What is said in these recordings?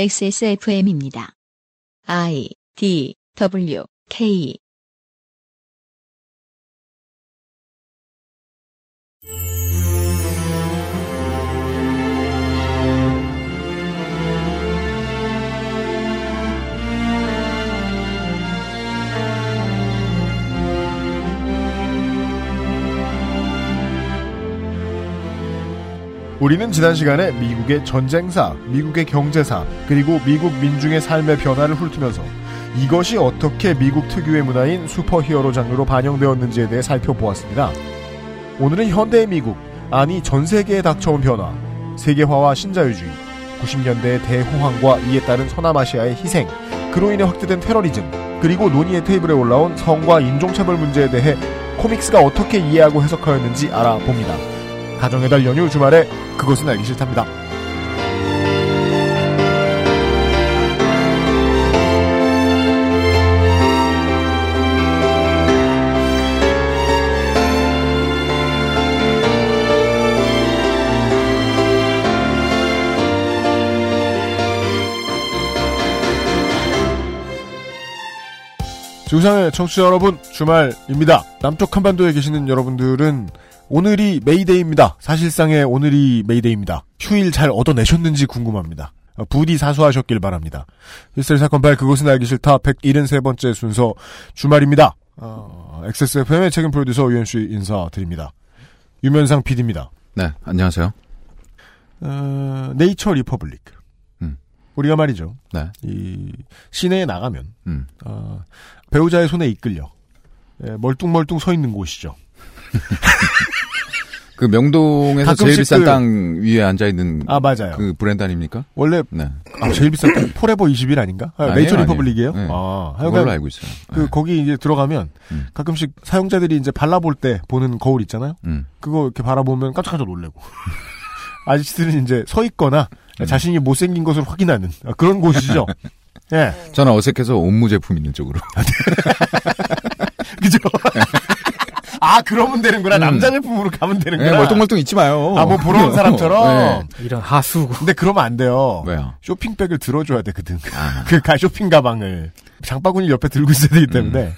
XSFM입니다. I D W K 우리는 지난 시간에 미국의 전쟁사, 미국의 경제사, 그리고 미국 민중의 삶의 변화를 훑으면서 이것이 어떻게 미국 특유의 문화인 슈퍼히어로 장르로 반영되었는지에 대해 살펴보았습니다. 오늘은 현대의 미국, 아니 전 세계에 닥쳐온 변화, 세계화와 신자유주의, 90년대의 대호황과 이에 따른 서남아시아의 희생, 그로 인해 확대된 테러리즘, 그리고 논의의 테이블에 올라온 성과 인종차별 문제에 대해 코믹스가 어떻게 이해하고 해석하였는지 알아봅니다. 가정의 달 연휴 주말에 그것은 알기 싫답니다. 지구상의 청취자 여러분, 주말입니다. 남쪽 한반도에 계시는 여러분들은 오늘이 메이데이입니다. 사실상의 오늘이 메이데이입니다. 휴일 잘 얻어내셨는지 궁금합니다. 어, 부디 사수하셨길 바랍니다. 힐셀 사건 발 그것은 알기 싫다 173번째 순서 주말입니다. 어, XSFM의 책임 프로듀서 유현씨 인사드립니다. 유면상 PD입니다. 네, 안녕하세요. 어, 네이처 리퍼블릭. 음. 우리가 말이죠. 네. 이 시내에 나가면 음. 어, 배우자의 손에 이끌려 예, 멀뚱멀뚱 서 있는 곳이죠. 그 명동에서 제일 비싼 그- 땅 위에 앉아 있는 아 맞아요. 그 브랜드 아닙니까? 원래 네. 아, 제일 비싼 게 Forever 21 아닌가? 아, 네이처. 리퍼블릭이에요? 네. 아, 하여간 알고 있어요. 그 네. 거기 이제 들어가면 음. 가끔씩 사용자들이 이제 발라볼 때 보는 거울 있잖아요. 음. 그거 이렇게 바라보면 깜짝깜짝 놀래고. 아저씨들은 이제 서 있거나 음. 자신이 못생긴 것을 확인하는 아, 그런 곳이죠. 예. 저는 어색해서 옴무 제품 있는 쪽으로. 그죠? 아, 그러면 되는구나. 음. 남자 제품으로 가면 되는구나. 네, 멀뚱멀뚱 있지 마요. 아, 뭐 보러 온 사람처럼. 네. 이런 하수구. 근데 그러면 안 돼요. 왜요? 쇼핑백을 들어줘야 되거든. 아, 그가 쇼핑 가방을 장바구니 옆에 들고 있어야 되기 때문에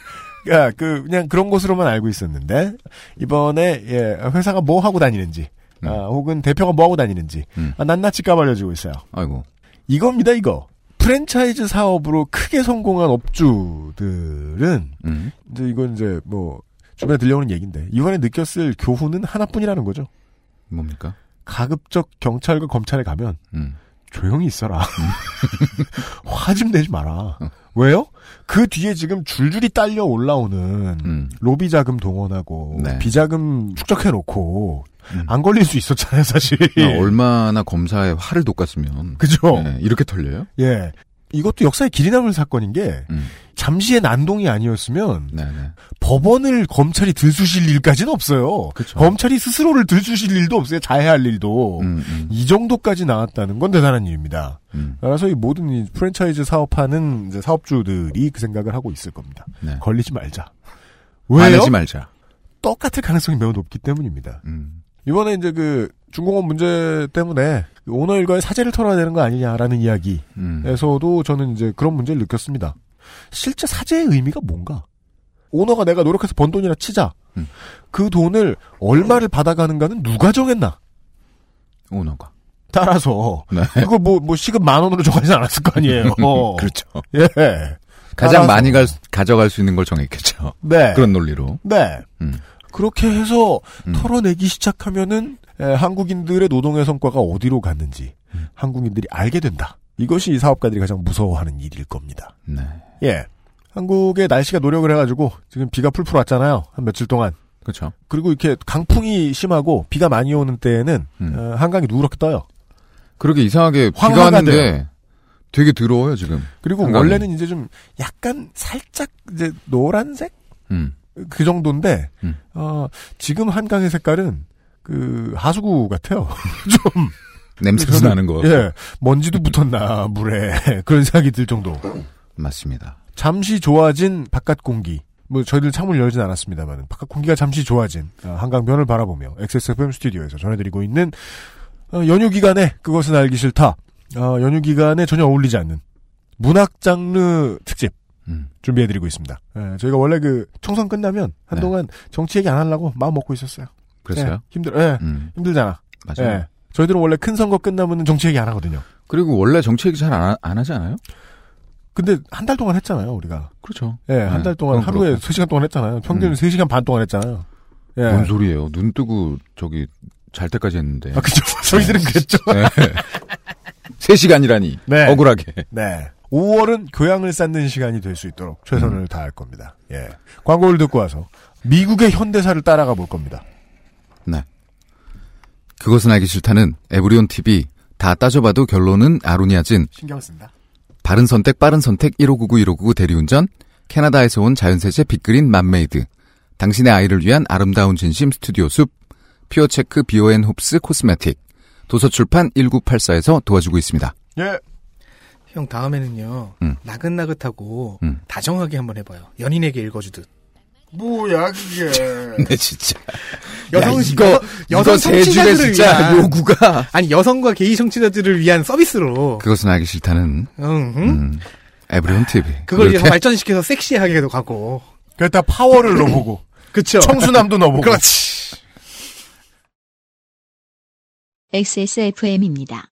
음. 야, 그 그냥 그런 곳으로만 알고 있었는데 이번에 예, 회사가 뭐 하고 다니는지 음. 아, 혹은 대표가 뭐 하고 다니는지 음. 아, 낱낱이 까발려지고 있어요. 아이고. 이겁니다 이거. 프랜차이즈 사업으로 크게 성공한 업주들은 음. 이제 이건 이제 뭐 주변에 들려오는 얘기인데 이번에 느꼈을 교훈은 하나뿐이라는 거죠. 뭡니까? 가급적 경찰과 검찰에 가면 음. 조용히 있어라. 화좀 내지 마라. 왜요? 그 뒤에 지금 줄줄이 딸려 올라오는 음. 로비 자금 동원하고 네. 비자금 축적해 놓고 음. 안 걸릴 수 있었잖아요, 사실. 아, 얼마나 검사에 활을 돋갔으면. 그죠? 네, 이렇게 털려요? 예. 이것도 역사에 길이 남을 사건인 게 음. 잠시의 난동이 아니었으면 네네. 법원을 검찰이 들쑤실 일까지는 없어요. 그쵸. 검찰이 스스로를 들쑤실 일도 없어요. 자해할 일도. 음, 음, 이 정도까지 나왔다는 건 대단한 일입니다. 음. 따라서 이 모든 이 프랜차이즈 사업하는 이제 사업주들이 그 생각을 하고 있을 겁니다. 네. 걸리지 말자. 왜요? 화내지 말자. 똑같을 가능성이 매우 높기 때문입니다. 음. 이번에 이제 그 중공업 문제 때문에 그 오너 일가의 사재를 털어야 되는 거 아니냐라는 이야기에서도 음. 저는 이제 그런 문제를 느꼈습니다. 실제 사재의 의미가 뭔가? 오너가 내가 노력해서 번 돈이라 치자. 음. 그 돈을 얼마를 받아가는가는 누가 정했나? 오너가. 따라서 네. 그걸 뭐, 뭐 시급 만 원으로 정하지 않았을 거 아니에요. 그렇죠. 예. 가장 따라서- 많이 갈, 가져갈 수 있는 걸 정했겠죠. 네. 그런 논리로. 네. 음. 그렇게 해서 음. 털어내기 시작하면은 에, 한국인들의 노동의 성과가 어디로 갔는지 음. 한국인들이 알게 된다. 이것이 이 사업가들이 가장 무서워하는 일일 겁니다. 네. 예. 한국의 날씨가 노력을 해가지고 지금 비가 풀풀 왔잖아요. 한 며칠 동안. 그렇죠. 그리고 이렇게 강풍이 심하고 비가 많이 오는 때에는 음. 어, 한강이 누렇게 떠요. 그렇게 이상하게 비가 왔는데 되게 더러워요, 지금. 그리고 한강이. 원래는 이제 좀 약간 살짝 이제 노란색 음. 그 정도인데 음. 어, 지금 한강의 색깔은 그 하수구 같아요. 좀 냄새도 나는 거. 예, 먼지도 붙었나 물에 그런 생각이 들 정도. 맞습니다. 잠시 좋아진 바깥 공기. 뭐 저희들 창문 열진 않았습니다만 바깥 공기가 잠시 좋아진 어, 한강변을 바라보며 XSFM 스튜디오에서 전해드리고 있는 어, 연휴 기간에 그것은 알기 싫다. 어, 연휴 기간에 전혀 어울리지 않는 문학 장르 특집 음. 준비해드리고 있습니다. 예, 저희가 원래 그 총선 끝나면 한동안 정치 얘기 안 하려고 마음 먹고 있었어요. 그랬어요? 예, 힘들, 예, 음. 힘들잖아. 맞아요. 예. 저희들은 원래 큰 선거 끝나면 정치 얘기 안 하거든요. 그리고 원래 정치 얘기 잘안 안 하지 않아요? 근데 한 달 동안 했잖아요, 우리가. 그렇죠. 예, 한 네, 달 동안 그건 하루에 그렇고. 3시간 동안 했잖아요. 평균 음. 3시간 반 동안 했잖아요. 예. 뭔 소리예요? 눈 뜨고 저기 잘 때까지 했는데. 아, 그죠. 저희들은 그랬죠. 네. 3시간이라니. 네. 억울하게. 네. 5월은 교양을 쌓는 시간이 될 수 있도록 최선을 음. 다할 겁니다. 예. 광고를 듣고 와서 미국의 현대사를 따라가 볼 겁니다. 네. 그것은 알기 싫다는 에브리온 TV 다 따져봐도 결론은 아로니아진 신경 쓴다. 바른 선택 빠른 선택 1599 1599 대리운전 캐나다에서 온 자연세제 빅그린 맘메이드 당신의 아이를 위한 아름다운 진심 스튜디오 숲 퓨어체크 비오앤 홉스 코스메틱 도서출판 1984에서 도와주고 있습니다. 예. 형 다음에는요 음. 나긋나긋하고 음. 다정하게 한번 해봐요. 연인에게 읽어주듯. 뭐야, 그게. 네 진짜. 여성 야, 이거 여성 줄에 청취자들을 진짜 위한 요구가 아니 여성과 게이 청취자들을 위한 서비스로 그것은 알기 싫다는 응, 응? 음, 에브리온 TV 그걸 이제 발전시켜서 섹시하게도 가고 그랬다 파워를 넣어보고. 그쵸 청순함도 넣어보고. 그렇지 XSFM입니다.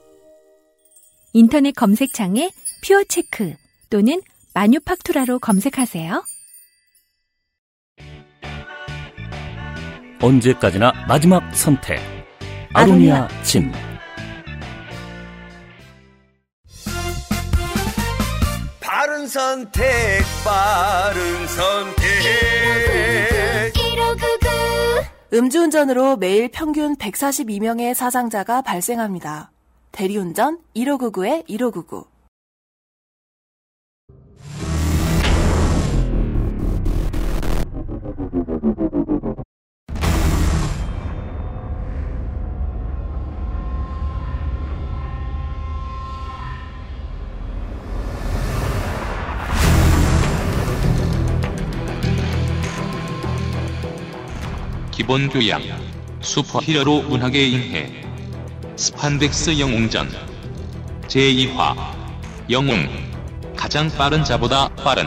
인터넷 검색창에 퓨어체크 또는 마뉴팍투라로 검색하세요. 언제까지나 마지막 선택. 아로니아 진. 바른 선택, 바른 선택. 음주운전으로 매일 평균 142명의 사상자가 발생합니다. 대리운전 1599에 1599. 기본 교양, 슈퍼히어로 문학의 인해, 스판덱스 영웅전, 제2화, 영웅, 가장 빠른 자보다 빠른.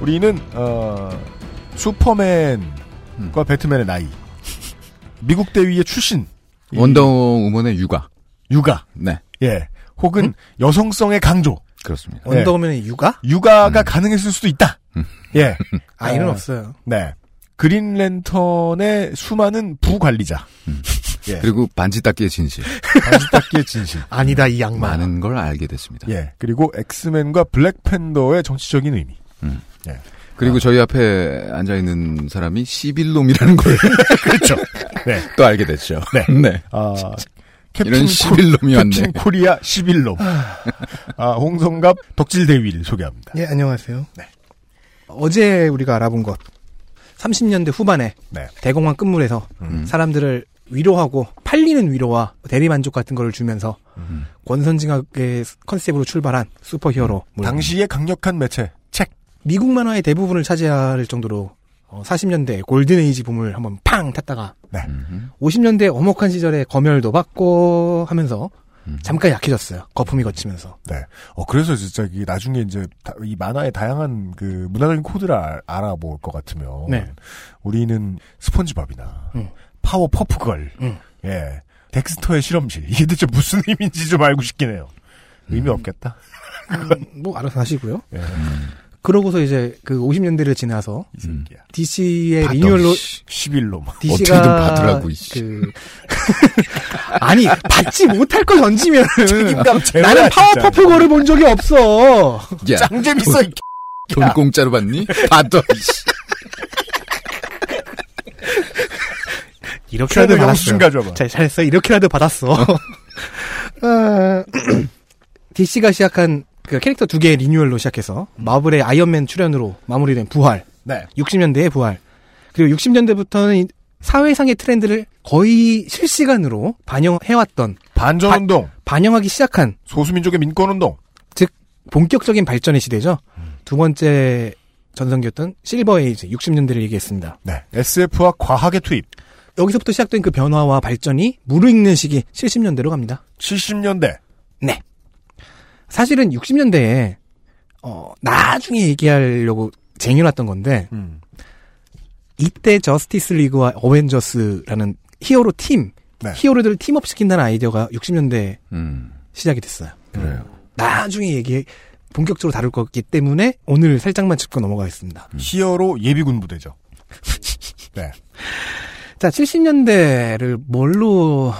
우리는, 어, 슈퍼맨과 음. 배트맨의 나이. 미국 대위의 출신. 이 원더우먼의 육아. 육아. 네, 예. 혹은 여성성의 강조. 그렇습니다. 네. 원더우맨의 육아? 육아가 음. 가능했을 수도 있다. 음. 예. 아이는 어, 없어요. 네. 그린랜턴의 수많은 부관리자. 예. 그리고 반지 닦기의 진실. 반지 닦기의 진실. 아니다 이 양마. 많은 걸 알게 됐습니다. 예. 그리고 엑스맨과 블랙팬더의 정치적인 의미. 그리고 저희 앞에 앉아 있는 사람이 시빌놈이라는 걸또 그렇죠. 네. 알게 됐죠. 네. 네. 아, 캡틴, 이런 코, 시빌놈이 왔네. 캡틴 코리아 시빌놈. 아, 홍성갑 덕질대위를 소개합니다. 예 안녕하세요. 네. 어제 우리가 알아본 것 30년대 후반에 네. 대공황 끝물에서 음. 사람들을 위로하고 팔리는 위로와 대리 만족 같은 거를 주면서 음. 권선징악의 컨셉으로 출발한 슈퍼히어로 물. 당시의 강력한 매체, 책. 미국 만화의 대부분을 차지할 정도로 어, 40년대 Golden Age 붐을 한번 팡 탔다가 음. 50년대 엄혹한 시절에 검열도 받고 하면서 음. 잠깐 약해졌어요. 거품이 거치면서. 네. 어, 그래서 진짜 이게 나중에 이제 다- 이 만화의 다양한 그 문화적인 코드를 알, 아볼 것 같으면. 네. 우리는 스펀지밥이나 음. 파워 퍼프걸. 음. 예. 덱스터의 실험실. 이게 대체 무슨 의미인지 좀 알고 싶긴 해요. 의미 음. 없겠다. 뭐 알아서 하시고요. 예. 그러고서 이제 그 50년대를 지나서 이 새끼야. DC의 받아, 리뉴얼로 씨. 11로 막. DC가 어떻게든 받으라고, 이씨. 그 아니 받지 못할 거 던지면 나는 진짜. 파워퍼프거를 본 적이 없어. 야, 짱 재밌어. 이돈 공짜로 받니? 받아. 이씨. 이렇게라도 받았어. 가져와봐. 잘 잘했어. 이렇게라도 받았어. 어, DC가 시작한 그 캐릭터 두 개의 리뉴얼로 시작해서 마블의 아이언맨 출연으로 마무리된 부활. 네. 60년대의 부활. 그리고 60년대부터는 사회상의 트렌드를 거의 실시간으로 반영해왔던 반전운동, 반영하기 시작한 소수민족의 민권운동. 즉 본격적인 발전의 시대죠. 두 번째 전성기였던 Silver Age 60년대를 얘기했습니다. 네. SF와 과학의 투입. 여기서부터 시작된 그 변화와 발전이 무르익는 시기 70년대로 갑니다. 70년대. 네. 사실은 60년대에 어 나중에 얘기하려고 쟁여놨던 건데 음. 이때 저스티스 리그와 어벤져스라는 히어로 팀 네. 히어로들을 팀업 시킨다는 아이디어가 60년대에 음. 시작이 됐어요. 그래요. 나중에 얘기 본격적으로 다룰 거기 때문에 오늘 살짝만 짚고 넘어가겠습니다. 히어로 예비군 부대죠. 네. 자, 70년대를 뭘로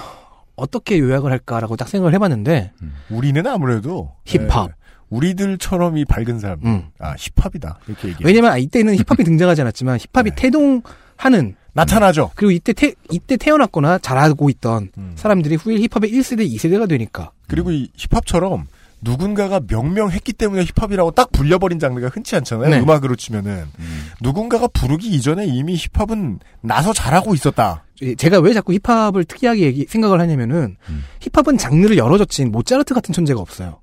어떻게 요약을 할까라고 딱 생각을 해봤는데 우리는 아무래도 힙합. 네, 우리들처럼 이 밝은 사람. 음. 아 힙합이다 이렇게 얘기해. 왜냐면 아, 이때는 힙합이 등장하지 않았지만 힙합이 네. 태동하는 나타나죠. 그리고 이때 태, 이때 태어났거나 자라고 있던 음. 사람들이 후일 힙합의 1세대, 2세대가 되니까 그리고 이 힙합처럼 누군가가 명명했기 때문에 힙합이라고 딱 불려버린 장르가 흔치 않잖아요. 네. 음악으로 치면은 누군가가 부르기 이전에 이미 힙합은 나서 잘하고 있었다. 제가 왜 자꾸 힙합을 특이하게 얘기, 생각을 하냐면은 음. 힙합은 장르를 열어젖힌 모차르트 같은 천재가 없어요.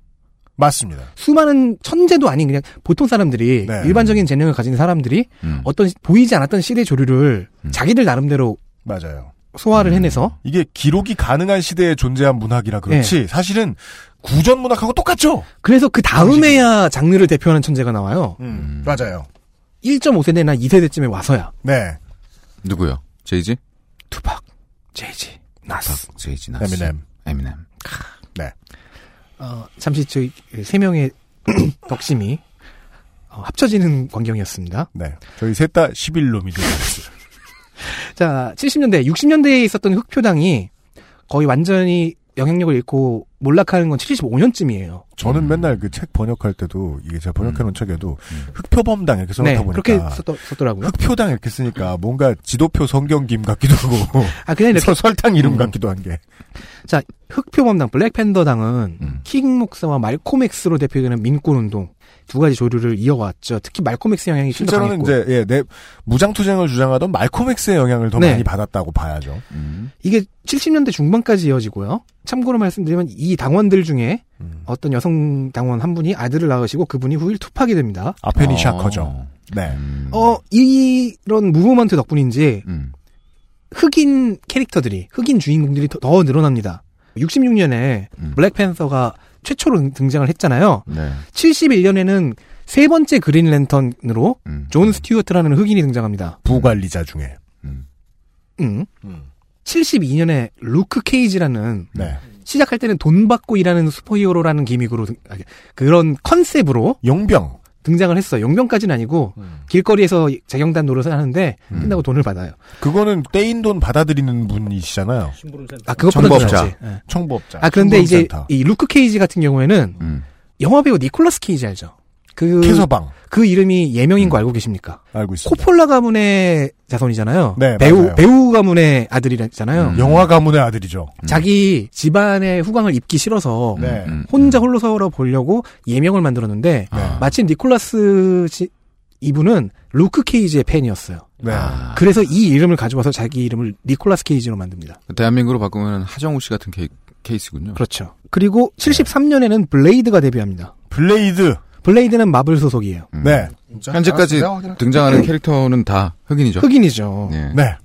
맞습니다. 수많은 천재도 아닌 그냥 보통 사람들이 네. 일반적인 재능을 가진 사람들이 음. 어떤 시- 보이지 않았던 시대 조류를 음. 자기들 나름대로 맞아요. 소화를 해내서 이게 기록이 가능한 시대에 존재한 문학이라 그렇지 사실은 구전 문학하고 똑같죠. 그래서 그 다음에야 장르를 대표하는 천재가 나와요. 음, 맞아요. 1.5세대나 2세대쯤에 와서야 네. 누구요? 제이지? 투박, 제이지, 나스. 박, 제이지, 나스. 에미넴. 에미넴. 어, 잠시 저희 세 명의 덕심이 어, 합쳐지는 광경이었습니다. 네. 저희 셋 다 11놈이죠. 자, 70년대, 60년대에 있었던 흑표당이 거의 완전히 영향력을 잃고 몰락하는 건 75년쯤이에요. 저는 맨날 그 책 번역할 때도 이게 제가 번역해놓은 책에도 흑표범당 이렇게 써놓다 네, 보니까 그렇게 썼더, 썼더 라고요. 흑표당 이렇게 쓰니까 뭔가 지도표 성경김 같기도 하고 아, 그냥 이렇게 서- 설탕 이름 음. 같기도 한 게. 자, 흑표범당, Black Panther당은 음. 킹 목사와 말콤 엑스로 대표되는 민권 운동 두 가지 조류를 이어왔죠. 특히 말콤 엑스 영향이 좀더 실제로는 강했고. 이제 예, 내 무장 투쟁을 주장하던 말콤 엑스의 영향을 더 네. 많이 받았다고 봐야죠. 음. 이게 70년대 중반까지 이어지고요. 참고로 말씀드리면 이 당원들 중에 음. 어떤 여성 당원 한 분이 아들을 낳으시고 그분이 후일 투팍이 됩니다. 아페니 어. 샤커죠. 네. 음. 어, 이런 movement 덕분인지 음. 흑인 캐릭터들이, 흑인 주인공들이 더, 더 늘어납니다. 66년에 음. 블랙팬서가 최초로 등장을 했잖아요. 네. 71년에는 세 번째 그린 랜턴으로 음. 존 스튜어트라는 흑인이 등장합니다. 부관리자 중에. 음. 음. 음. 72년에 루크 케이지라는 네. 시작할 때는 돈 받고 일하는 슈퍼히어로라는 gimmick으로 등- 아, 그런 컨셉으로 용병. 등장을 했어요. 용병까지는 아니고 길거리에서 자경단 노릇을 하는데 음. 끝나고 돈을 받아요. 그거는 떼인 돈 받아들이는 분이시잖아요. 아 그것보다 정보업자. 낫지. 예. 청부업자. 아 그런데 이제. 이 루크 케이지 같은 경우에는 음. 영화 배우 니콜라스 케이지 알죠? 그, 캐서방. 그 이름이 예명인 거 알고 계십니까? 알고 있습니다. 코폴라 가문의 자손이잖아요. 네, 배우 맞아요. 배우 가문의 아들이잖아요. 음. 영화 가문의 아들이죠. 자기 집안의 후광을 입기 싫어서 네. 음. 혼자 홀로 서 보려고 예명을 만들었는데 아. 마침 니콜라스 지- 이분은 루크 케이지의 팬이었어요. 네. 아. 그래서 이 이름을 가져와서 자기 이름을 니콜라스 케이지로 만듭니다. 대한민국으로 바꾸면 하정우 씨 같은 케이, 케이스군요. 그렇죠. 그리고 73년에는 블레이드가 데뷔합니다. 블레이드. 블레이드는 마블 소속이에요. 음. 네. 현재까지 등장하는 캐릭터는 다 흑인이죠. 흑인이죠. 네. 네.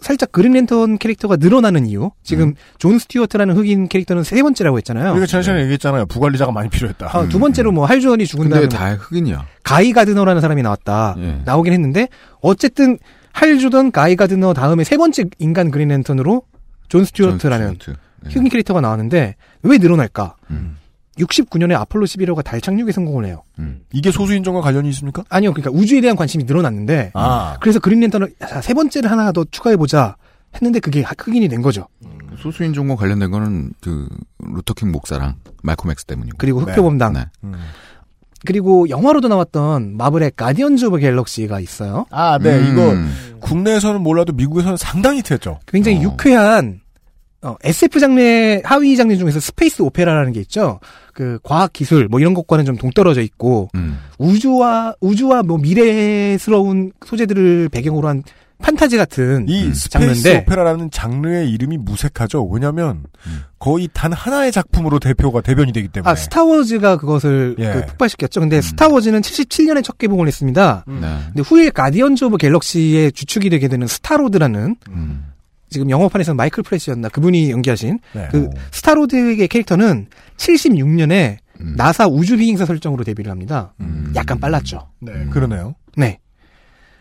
살짝 그린랜턴 캐릭터가 늘어나는 이유. 지금 존 스튜어트라는 흑인 캐릭터는 세 번째라고 했잖아요. 우리가 지난 시간에 얘기했잖아요. 부관리자가 많이 필요했다. 아, 두 번째로 뭐 할 조던이 죽은 근데 다음에 다 흑인이야. 가이 가드너라는 사람이 나왔다. 예. 나오긴 했는데 어쨌든 할 조던 가이 가드너 다음에 세 번째 인간 그린랜턴으로 존 스튜어트라는 존 스튜어트. 네. 흑인 캐릭터가 나왔는데 왜 늘어날까? 음. 69년에 아폴로 11호가 달 착륙에 성공을 해요. 음. 이게 소수인종과 관련이 있습니까? 아니요, 그러니까 우주에 대한 관심이 늘어났는데 아. 그래서 그린랜턴을 자, 세 번째를 하나 더 추가해 보자 했는데 그게 하- 흑인이 된 거죠. 소수인종과 관련된 거는 그 루터킹 목사랑 말콤 엑스 때문이고. 그리고 흑표범당. 네. 음. 그리고 영화로도 나왔던 마블의 가디언즈 오브 갤럭시가 있어요. 아, 네. 음. 이거 국내에서는 몰라도 미국에서는 상당히 히트했죠. 굉장히 어. 유쾌한 어, SF 장르 하위 장르 중에서 스페이스 오페라라는 게 있죠. 그 과학 기술 뭐 이런 것과는 좀 동떨어져 있고 음. 우주와 우주와 뭐 미래스러운 소재들을 배경으로 한 판타지 같은 이 스페이스 장르인데 오페라라는 장르의 이름이 무색하죠. 왜냐면 음. 거의 단 하나의 작품으로 대표가 대변이 되기 때문에. 아 스타워즈가 그것을 예. 그 폭발시켰죠. 근데 음. 스타워즈는 77년에 첫 개봉을 했습니다. 음. 네. 근데 후에 가디언즈 오브 갤럭시의 주축이 되게 되는 스타로드라는 음. 지금 영어판에서는 마이클 프레시였나 그분이 연기하신 네. 그 스타로드의 캐릭터는 76년에 음. 나사 우주 비행사 설정으로 데뷔를 합니다. 음. 약간 빨랐죠. 네, 음. 그러네요. 네.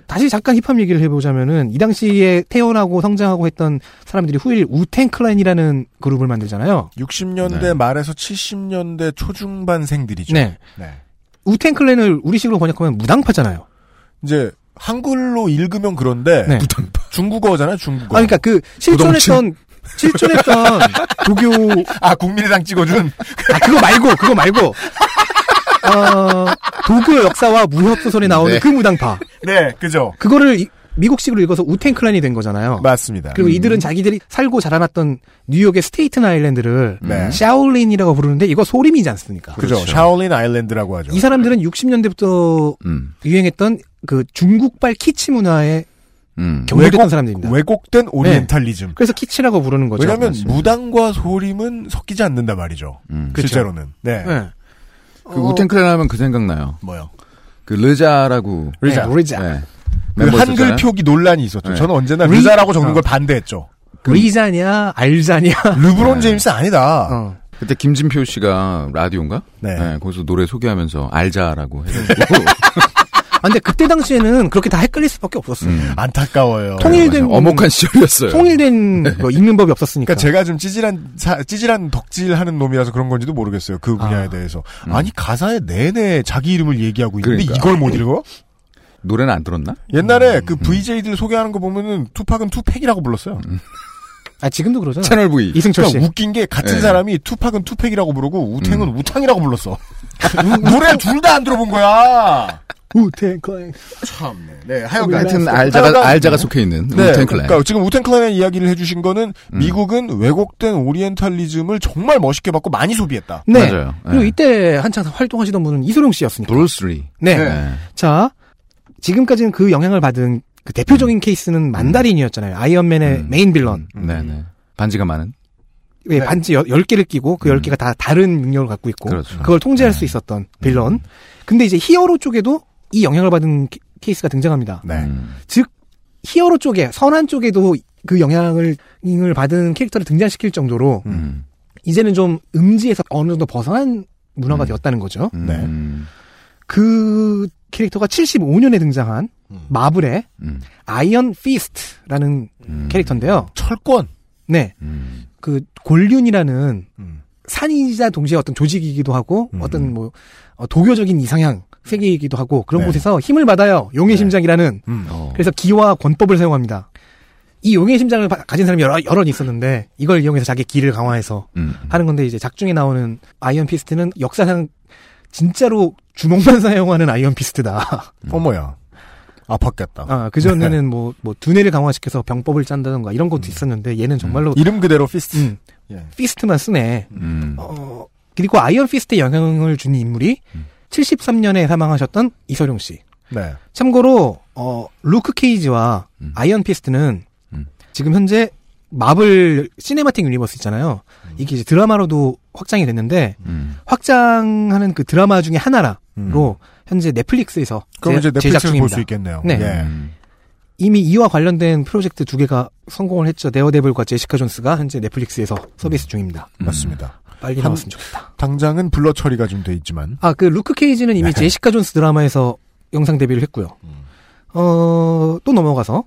다시 잠깐 힙합 얘기를 해보자면은 이 당시에 태어나고 성장하고 했던 사람들이 후일 우텐 클랜이라는 그룹을 만들잖아요. 60년대 네. 말에서 70년대 초중반생들이죠. 네. 네. 우텐 클랜을 우리식으로 번역하면 무당파잖아요. 이제 한글로 읽으면 그런데 네. 중국어잖아요, 중국어. 아, 그러니까 그 실존했던 실존했던 도교 아, 국민의당 찍어준 아 그거 말고 그거 말고 어 도교 역사와 무협 소설에 나오는 네. 그 무당파 네, 그죠. 그거를 이- 미국식으로 읽어서 우탱 클랜이 된 거잖아요. 맞습니다. 그리고 음. 이들은 자기들이 살고 자라났던 뉴욕의 스테이튼 아일랜드를 네. 샤올린이라고 부르는데 이거 소림이지 않습니까? 그죠. 그렇죠. 샤올린 아일랜드라고 하죠. 이 사람들은 60년대부터 음. 유행했던 그 중국발 키치 문화에 음. 경도됐던 사람들입니다. 왜곡된 오리엔탈리즘. 그래서 키치라고 부르는 거죠. 왜냐하면 맞습니다. 무당과 소림은 섞이지 않는단 말이죠. 음. 실제로는. 네. 네. 그 우텐클랜 하면 그 생각나요. 뭐요? 그 르자라고. 르자. 네, 르자. 네. 그 한글 있었잖아요. 표기 논란이 있었죠. 네. 저는 언제나 리- 르자라고 적는 어. 걸 반대했죠. 리자냐 알자냐. 르브론 네. 제임스 아니다. 어. 그때 김진표 씨가 라디오인가? 네. 거기서 노래 소개하면서 알자라고 해가지고. 아, 근데 그때 당시에는 그렇게 다 헷갈릴 수밖에 없었어요. 음. 안타까워요. 통일된 맞아요. 어목한 시절이었어요. 통일된 뭐 읽는 법이 없었으니까. 그러니까 제가 좀 찌질한 사- 찌질한 덕질하는 놈이라서 그런 건지도 모르겠어요. 그 분야에 아. 대해서. 음. 아니 가사에 내내 자기 이름을 얘기하고 있는데 그러니까. 이걸 못 읽어? 노래는 안 들었나? 옛날에 그 VJ들 소개하는 거 보면은 투팍은 투팩이라고 불렀어요. 아 지금도 그러죠. 채널 V. 이승철 씨. 그러니까 웃긴 게 같은 네. 사람이 투팍은 투팩이라고 부르고 우탱은 음. 우탕이라고 불렀어. 노래 둘 다 안 들어본 거야. 우텐클랜. 참네. 네, 하여간 하여튼 하여간- 르자가 르자가 속해 있는 네, 우탱클랜. 그러니까 지금 우탱클랜의 이야기를 해주신 거는 음. 미국은 왜곡된 오리엔탈리즘을 정말 멋있게 받고 많이 소비했다. 네. 맞아요. 그리고 네. 이때 한창 활동하시던 분은 이소룡 씨였으니까. 브루스리. 네. 네. 자, 지금까지는 그 영향을 받은 그 대표적인 케이스는 만다린이었잖아요. 아이언맨의 음. 메인 빌런. 네네. 반지가 많은. 왜 네. 반지 여- 10개를 끼고 그 음. 10개가 다 다른 능력을 갖고 있고 그렇죠. 그걸 통제할 네. 수 있었던 빌런. 근데 이제 히어로 쪽에도 이 영향을 받은 케- 케이스가 등장합니다. 네. 음. 즉 히어로 쪽에 선한 쪽에도 그 영향을 을 받은 캐릭터를 등장시킬 정도로 음. 이제는 좀 음지에서 어느 정도 벗어난 문화가 음. 되었다는 거죠. 음. 네. 음. 그 캐릭터가 75년에 등장한 음. 마블의 음. 아이언 피스트라는 음. 캐릭터인데요. 철권. 네. 음. 그 곤륜이라는 음. 산이자 동시에 어떤 조직이기도 하고 음. 어떤 뭐 어, 도교적인 이상향 세계이기도 하고 그런 네. 곳에서 힘을 받아요. 용의 네. 심장이라는 음. 어. 그래서 기와 권법을 사용합니다. 이 용의 심장을 바- 가진 사람이 여러, 여러 있었는데 이걸 이용해서 자기 기를 강화해서 음. 하는 건데 이제 작중에 나오는 아이언 피스트는 역사상 진짜로 주먹만 사용하는 아이언 피스트다. 어머야. 아팠겠다. 아, 그전에는 뭐, 뭐, 두뇌를 강화시켜서 병법을 짠다던가 이런 것도 있었는데 얘는 정말로, 이름 그대로 fist. 음, 예. fist만 쓰네. 음. 어, 그리고 아이언 피스트에 영향을 준 인물이 음. 73년에 사망하셨던 이소룡 씨. 네. 참고로, 어, 루크 케이지와 음. 아이언 피스트는 음. 지금 현재 마블 시네마틱 유니버스 있잖아요. 이게 이제 드라마로도 확장이 됐는데, 음. 확장하는 그 드라마 중에 하나로 음. 현재 넷플릭스에서 그럼 제- 이제 제작 넷플릭스를 볼 중입니다. 수 있겠네요. 네. 예. 음. 이미 이와 관련된 프로젝트 두 개가 성공을 했죠. 데어데블과 제시카 존스가 현재 넷플릭스에서 서비스 중입니다. 음. 맞습니다. 빨리 한- 나왔으면 좋겠다. 당장은 blur 처리가 좀 돼 있지만. 아, 그 루크 케이지는 이미 네. 제시카 존스 드라마에서 영상 데뷔를 했고요. 음. 어, 또 넘어가서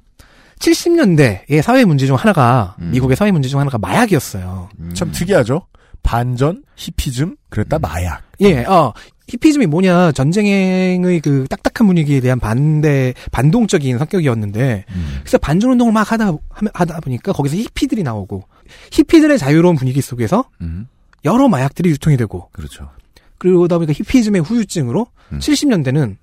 70년대의 사회 문제 중 하나가 음. 미국의 사회 문제 중 하나가 마약이었어요. 음. 참 특이하죠. 반전, 히피즘, 그랬다 마약. 예, 어, 히피즘이 뭐냐, 전쟁의 그 딱딱한 분위기에 대한 반대, 반동적인 성격이었는데, 음. 그래서 반전 운동을 막 하다, 하다 보니까 거기서 히피들이 나오고, 히피들의 자유로운 분위기 속에서 음. 여러 마약들이 유통이 되고, 그렇죠. 그러다 보니까 히피즘의 후유증으로 음. 70년대는,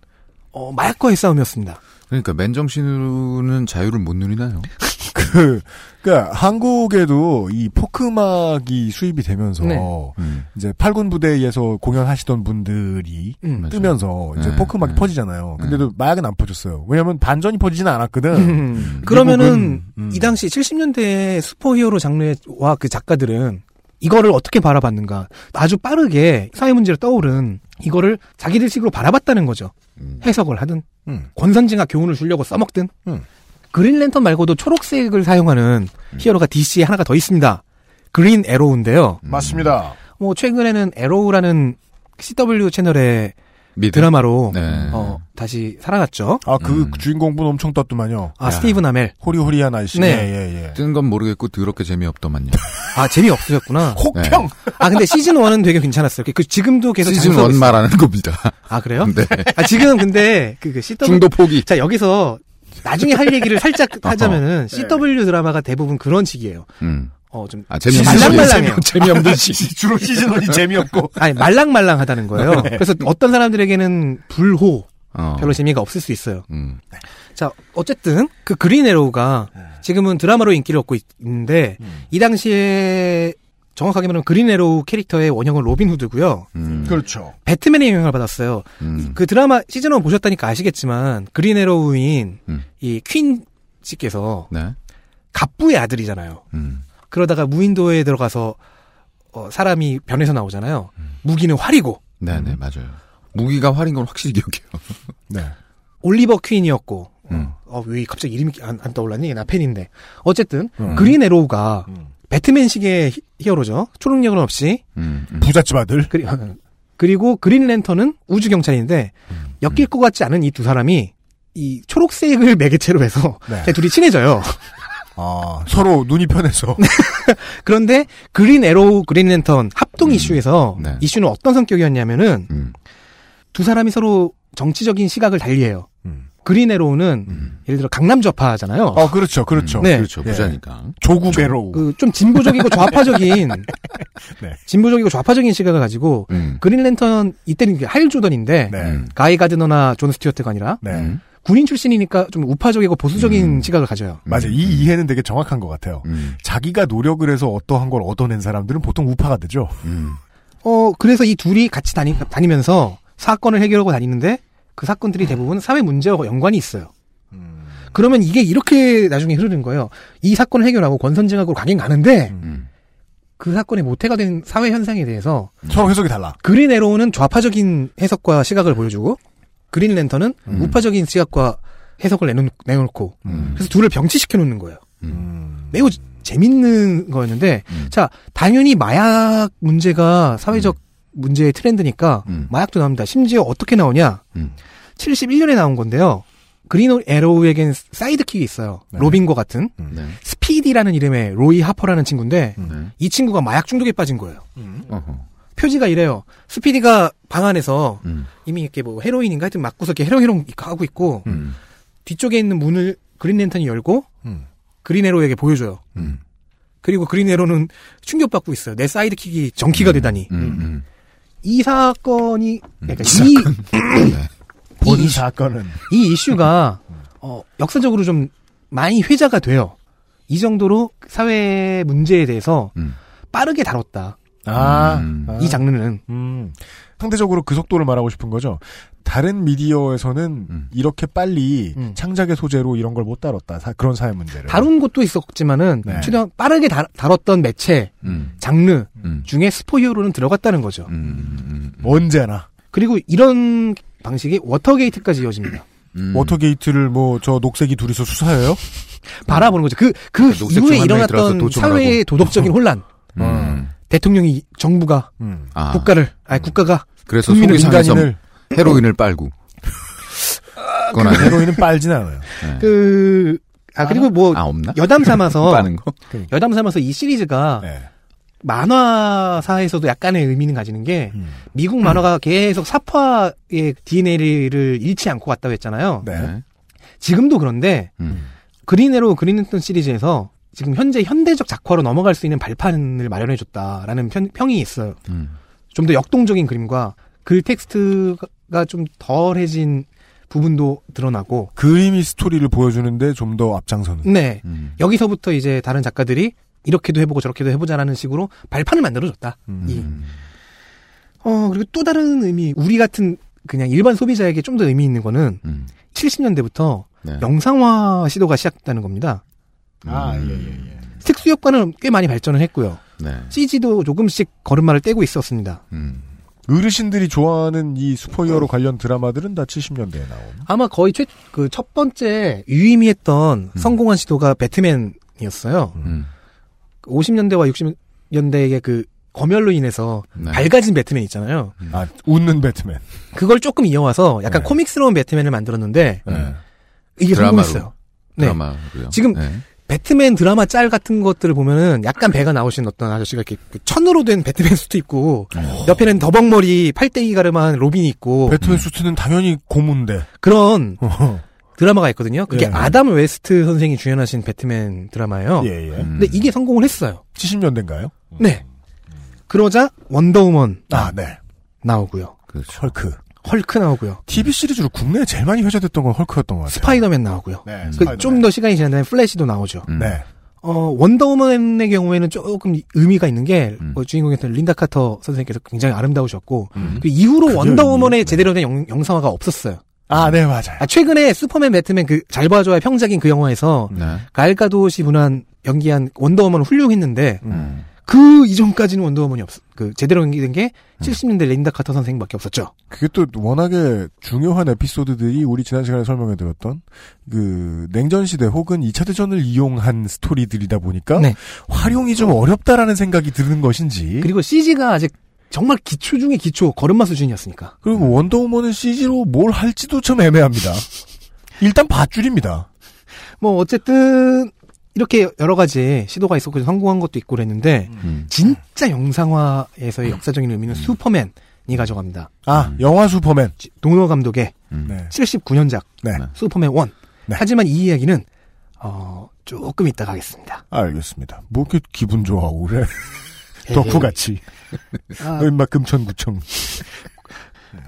어, 마약과의 싸움이었습니다. 그러니까 맨정신으로는 자유를 못 누리나요? 그, 그니까, 한국에도 이 포크막이 수입이 되면서, 네. 음. 이제 팔군 부대에서 공연하시던 분들이 음. 맞아요. 뜨면서 이제 네, 포크막이 네. 퍼지잖아요. 근데도 마약은 안 퍼졌어요. 왜냐면 반전이 퍼지지는 않았거든. 음. 그러면은 음. 이 당시 70년대 슈퍼히어로 장르와 그 작가들은 이거를 어떻게 바라봤는가 아주 빠르게 사회 문제를 떠오른 이거를 자기들식으로 바라봤다는 거죠 음. 해석을 하든 음. 권선징악 교훈을 주려고 써먹든 음. 그린랜턴 말고도 초록색을 사용하는 히어로가 DC에 하나가 더 있습니다 그린 에로우인데요 음. 맞습니다. 뭐 최근에는 에로우라는 CW 채널의 미드. 드라마로 네. 어, 다시 살아났죠 아, 그 음. 주인공분 엄청 떴더만요. 아 스티븐 아멜 호리호리한 아저씨. 네. 예, 예, 예. 뜬건 모르겠고 더럽게 재미없더만요. 아 재미 없으셨구나 혹평! 아 근데 시즌 1은 되게 괜찮았어요. 그 지금도 계속 시즌 장수하고 1 있어요. 말하는 겁니다. 아 그래요? 네. 아 지금 근데 그, 그 CW 중도 포기. 자 여기서 나중에 할 얘기를 살짝. 하자면은 CW 드라마가 대부분 그런 식이에요. 음. 어 좀 아, 재미없는 말랑말랑해요. 시- 재미없는 시. 주로 시즌1이 재미없고. 아니 말랑말랑하다는 거예요. 그래서 어떤 사람들에게는 불호 어. 별로 재미가 없을 수 있어요. 음. 자 어쨌든 그 그린 에로우가 지금은 드라마로 인기를 얻고 있- 있는데 이 당시에 정확하게 말하면 그린 에로우 캐릭터의 원형은 로빈 후드고요. 음. 그렇죠. 배트맨의 영향을 받았어요. 음. 그 드라마 시즌 1 보셨다니까 아시겠지만 그린 에로우인 음. 이퀸 씨께서 네. 갑부의 아들이잖아요. 음. 그러다가 무인도에 들어가서 어, 사람이 변해서 나오잖아요. 음. 무기는 활이고 네, 네, 맞아요. 무기가 활인 건 확실히 기억해요. 네. 올리버 퀸이었고 음. 어, 왜 갑자기 이름이 안, 안 떠올랐니? 나 팬인데. 어쨌든 음. 그린 에로우가 음. 배트맨식의 히- 히어로죠. 초능력은 없이 음. 음. 부잣집 아들. 그리, 그리고 그린 랜턴은 우주 경찰인데 엮일 것 같지 않은 이 두 사람이 이 초록색을 매개체로 해서 네. 둘이 친해져요. 아, 서로 눈이 편해서. 그런데 그린 에로우 그린 랜턴 합동 이슈에서 네. 이슈는 어떤 성격이었냐면은 음. 두 사람이 서로 정치적인 시각을 달리해요. 음. 그린 에로우는 음. 예를 들어 강남 좌파잖아요. 어, 그렇죠, 그렇죠. 네. 그렇죠. 예. 부자니까. 조국 에로우. 그 좀 진보적이고 좌파적인 네. 진보적이고 좌파적인 시각을 가지고 음. 그린 랜턴 이때는 하일 조던인데 네. 음. 가이 가드너나 존 스튜어트가 아니라 네. 음. 군인 출신이니까 좀 우파적이고 보수적인 음. 시각을 가져요. 맞아요. 이 이해는 되게 정확한 것 같아요. 음. 자기가 노력을 해서 어떠한 걸 얻어낸 사람들은 보통 우파가 되죠. 음. 어 그래서 이 둘이 같이 다니, 다니면서 사건을 해결하고 다니는데 그 사건들이 대부분 사회 문제와 연관이 있어요. 그러면 이게 이렇게 나중에 흐르는 거예요. 이 사건을 해결하고 권선징악으로 가긴 가는데 음. 그 사건의 모태가 된 사회 현상에 대해서 서로 해석이 달라. 그린 에로우는 좌파적인 해석과 시각을 보여주고 그린 랜턴은 음. 우파적인 시각과 해석을 내놓, 내놓고 음. 그래서 둘을 병치시켜 놓는 거예요. 음. 매우 재밌는 거였는데 음. 자 당연히 마약 문제가 사회적 문제의 트렌드니까 음. 마약도 나옵니다. 심지어 어떻게 나오냐? 음. 71년에 나온 건데요. 그린 에로우에겐 sidekick이 있어요. 네. 로빈과 같은 네. 스피디라는 이름의 로이 하퍼라는 친구인데 네. 이 친구가 마약 중독에 빠진 거예요. 어허. 표지가 이래요. 스피디가 방 안에서 음. 이미 이렇게 뭐 헤로인인가 하여튼 맞고서 이렇게 헤롱헤롱 하고 있고 음. 뒤쪽에 있는 문을 그린 랜턴이 열고 음. 그린 에로에게 보여줘요. 음. 그리고 그린 에로는 충격받고 있어요. 내 사이드킥이 정키가 되다니. 음. 음. 이 사건이 그러니까 이 이, 네. 본 이, 사건은 이 이슈가 어, 역사적으로 좀 많이 회자가 돼요. 이 정도로 사회 문제에 대해서 음. 빠르게 다뤘다. 아, 음. 아. 이 장르는 음. 상대적으로 그 속도를 말하고 싶은 거죠. 다른 미디어에서는 음. 이렇게 빨리 음. 창작의 소재로 이런 걸 못 다뤘다. 사- 그런 사회 문제를. 다룬 곳도 있었지만은 네. 최대한 빠르게 다, 다뤘던 매체 음. 장르 음. 중에 슈퍼히어로는 들어갔다는 거죠. 음. 음. 언제나 그리고 이런 방식이 워터게이트까지 이어집니다. 음. 워터게이트를 뭐 저 녹색이 둘이서 수사해요? 바라보는 거죠. 그, 그 이후에 일어났던 사회의 도덕적인 혼란. 음. 대통령이, 정부가, 음. 아. 국가를, 아니, 국가가, 그래서 국민을, 인간인을 헤로인을 빨고. 그건 아니에요. 헤로인은 빨진 않아요. 네. 그, 아, 그리고 뭐, 아 없나? 여담 삼아서, 거? 여담 삼아서 이 시리즈가 네. 만화사에서도 약간의 의미는 가지는 게 음. 미국 만화가 계속 사파의 DNA를 잃지 않고 갔다고 했잖아요. 네. 지금도 그런데 음. 그린에로 그린턴 시리즈에서 지금 현재 현대적 작화로 넘어갈 수 있는 발판을 마련해줬다라는 편- 평이 있어요. 음. 좀더 역동적인 그림과 글 텍스트가 좀 덜해진 부분도 드러나고 그림이 스토리를 보여주는데 좀 더 앞장서는. 네 음. 여기서부터 이제 다른 작가들이 이렇게도 해보고 저렇게도 해보자라는 식으로 발판을 만들어줬다. 음. 이. 어 그리고 또 다른 의미 우리 같은 그냥 일반 소비자에게 좀 더 의미 있는 거는 음. 70년대부터 네. 영상화 시도가 시작됐다는 겁니다. 아, 예, 음. 예, 예. 특수 효과는 꽤 많이 발전을 했고요. 네. CG도 조금씩 걸음마를 떼고 있었습니다. 음. 어르신들이 좋아하는 이 슈퍼히어로 관련 드라마들은 다 70년대에 나온. 아마 거의 최, 그 첫 번째 유의미했던 성공한 시도가 배트맨이었어요. 음. 50년대와 60년대의 그 검열로 인해서 네. 밝아진 배트맨 있잖아요. 아, 웃는 배트맨. 그걸 조금 이어와서 약간 네. 코믹스러운 배트맨을 만들었는데 네. 이게 드라마로. 성공했어요. 네. 드라마로요. 지금 네. 배트맨 드라마 짤 같은 것들을 보면은 약간 배가 나오신 어떤 아저씨가 이렇게 그 천으로 된 배트맨 수트 입고 옆에는 더벅머리 팔대이 가르마 한 로빈이 있고 배트맨 수트는 당연히 고무인데. 그런 드라마가 있거든요. 그게 예. 아담 웨스트 선생이 주연하신 배트맨 드라마예요. 예, 예. 음. 근데 이게 성공을 했어요. 70년대인가요? 네. 그러자 원더우먼 아, 네. 나오고요. 그렇죠. 헐크. 헐크 나오고요. TV 시리즈로 국내에 제일 많이 회자됐던 건 헐크였던 것 같아요. 스파이더맨 나오고요. 네, 그 좀더 시간이 지난 다음에 플래시도 나오죠. 음. 네. 어, 원더우먼의 경우에는 조금 의미가 있는 게, 음. 뭐 주인공이었던 린다 카터 선생님께서 굉장히 아름다우셨고, 음. 그 이후로 원더우먼의. 제대로 된 영, 영상화가 없었어요. 아, 네, 맞아요. 아, 최근에 슈퍼맨 배트맨 그, 잘 봐줘야 평작인 그 영화에서, 네. 갈 가돗이 분한 연기한 원더우먼은 훌륭했는데, 음. 그 이전까지는 원더우먼이 없, 그, 제대로 연기된 게 70년대 린다 카터 선생님밖에 없었죠. 그게 또 워낙에 중요한 에피소드들이 우리 지난 시간에 설명해 드렸던 그 냉전 시대 혹은 2차 대전을 이용한 스토리들이다 보니까 네. 활용이 좀 어렵다라는 생각이 드는 것인지 그리고 CG가 아직 정말 기초 중에 기초, 걸음마 수준이었으니까. 그리고 원더우먼은 CG로 뭘 할지도 좀 애매합니다. 일단 밧줄입니다. 뭐, 어쨌든, 이렇게 여러 가지 시도가 있었고 성공한 것도 있고 그랬는데, 음. 진짜 영상화에서의 역사적인 의미는 슈퍼맨이 가져갑니다. 아, 영화 슈퍼맨. 도너 감독의 음. 네. 79년작 네. 슈퍼맨 1. 네. 하지만 이 이야기는 어, 조금 이따 가겠습니다. 알겠습니다. 뭐 이렇게 기분 좋아하고 그래. 덕후 같이. 아, 얼마 금천구청.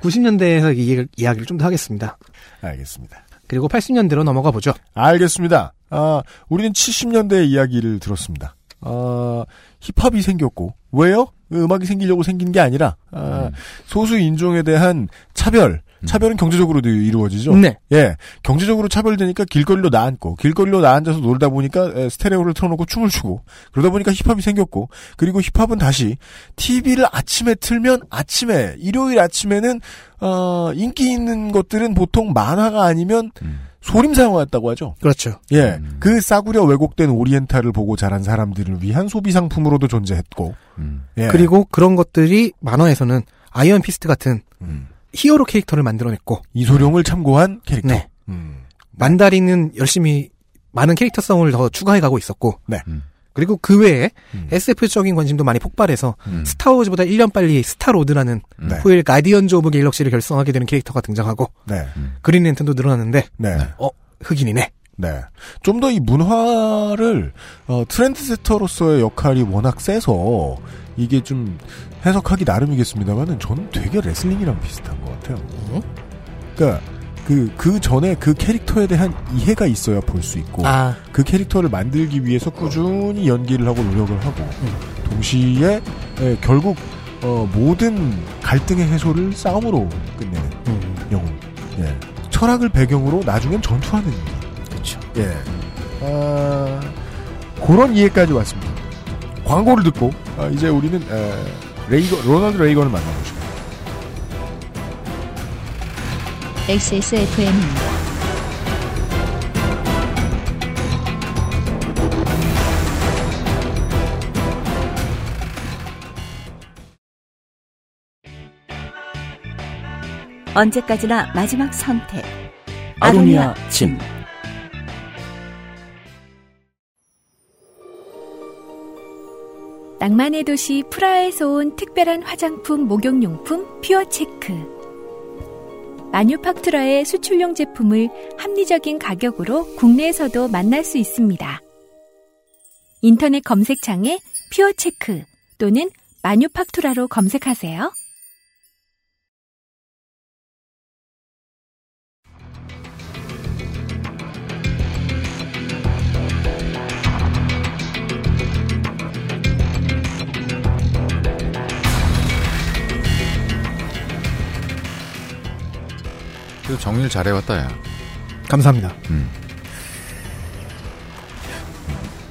90년대에서 이 이야기를 좀 더 하겠습니다. 알겠습니다. 그리고 80년대로 넘어가 보죠. 알겠습니다. 아, 우리는 70년대 이야기를 들었습니다. 아, 힙합이 생겼고, 왜요? 음악이 생기려고 생긴 게 아니라, 아, 소수 인종에 대한 차별, 차별은 경제적으로도 이루어지죠. 네. 예, 경제적으로 차별되니까 길거리로 나앉고, 길거리로 나앉아서 놀다 보니까 에, 스테레오를 틀어놓고 춤을 추고, 그러다 보니까 힙합이 생겼고, 그리고 힙합은 다시 TV를 아침에 틀면 아침에, 일요일 아침에는 어, 인기 있는 것들은 보통 만화가 아니면 소림사 영화였다고 하죠. 그렇죠. 예, 그 싸구려 왜곡된 오리엔탈을 보고 자란 사람들을 위한 소비 상품으로도 존재했고, 음. 예. 그리고 그런 것들이 만화에서는 아이언 피스트 같은 음, 히어로 캐릭터를 만들어냈고, 이소룡을 참고한 캐릭터. 네. 음, 만다린은 열심히 많은 캐릭터성을 더 추가해가고 있었고, 네. 음. 그리고 그 외에 음. SF적인 관심도 많이 폭발해서 음. 스타워즈보다 1년 빨리 스타로드라는 음. 네. 후일 가디언즈 오브 갤럭시를 결성하게 되는 캐릭터가 등장하고 네, 그린 랜턴도 늘어났는데 네. 어 흑인이네. 네. 좀 더 이 문화를, 어, trend setter로서의 역할이 워낙 세서, 이게 좀 해석하기 나름이겠습니다만은, 저는 되게 레슬링이랑 비슷한 것 같아요. 그니까, 그, 그 전에 그 캐릭터에 대한 이해가 있어야 볼 수 있고, 아 그 캐릭터를 만들기 위해서 꾸준히 연기를 하고 노력을 하고, 동시에, 에, 결국, 어, 모든 갈등의 해소를 싸움으로 끝내는 음, 영웅. 예. 철학을 배경으로 나중엔 전투하는 그렇죠. 예. 아, 그런 이해까지 왔습니다. 광고를 듣고 아, 이제 우리는 에, 레이거 로널드 레이건을 만나보죠. XSFM입니다. 언제까지나 마지막 선택. 아로니아 침. 낭만의 도시 프라하에서 온 특별한 화장품 목욕용품 퓨어체크. 마뉴팍투라의 수출용 제품을 합리적인 가격으로 국내에서도 만날 수 있습니다. 인터넷 검색창에 퓨어체크 또는 마뉴팍투라로 검색하세요. 그래도 정리를 잘해왔다, 야. 감사합니다. 음.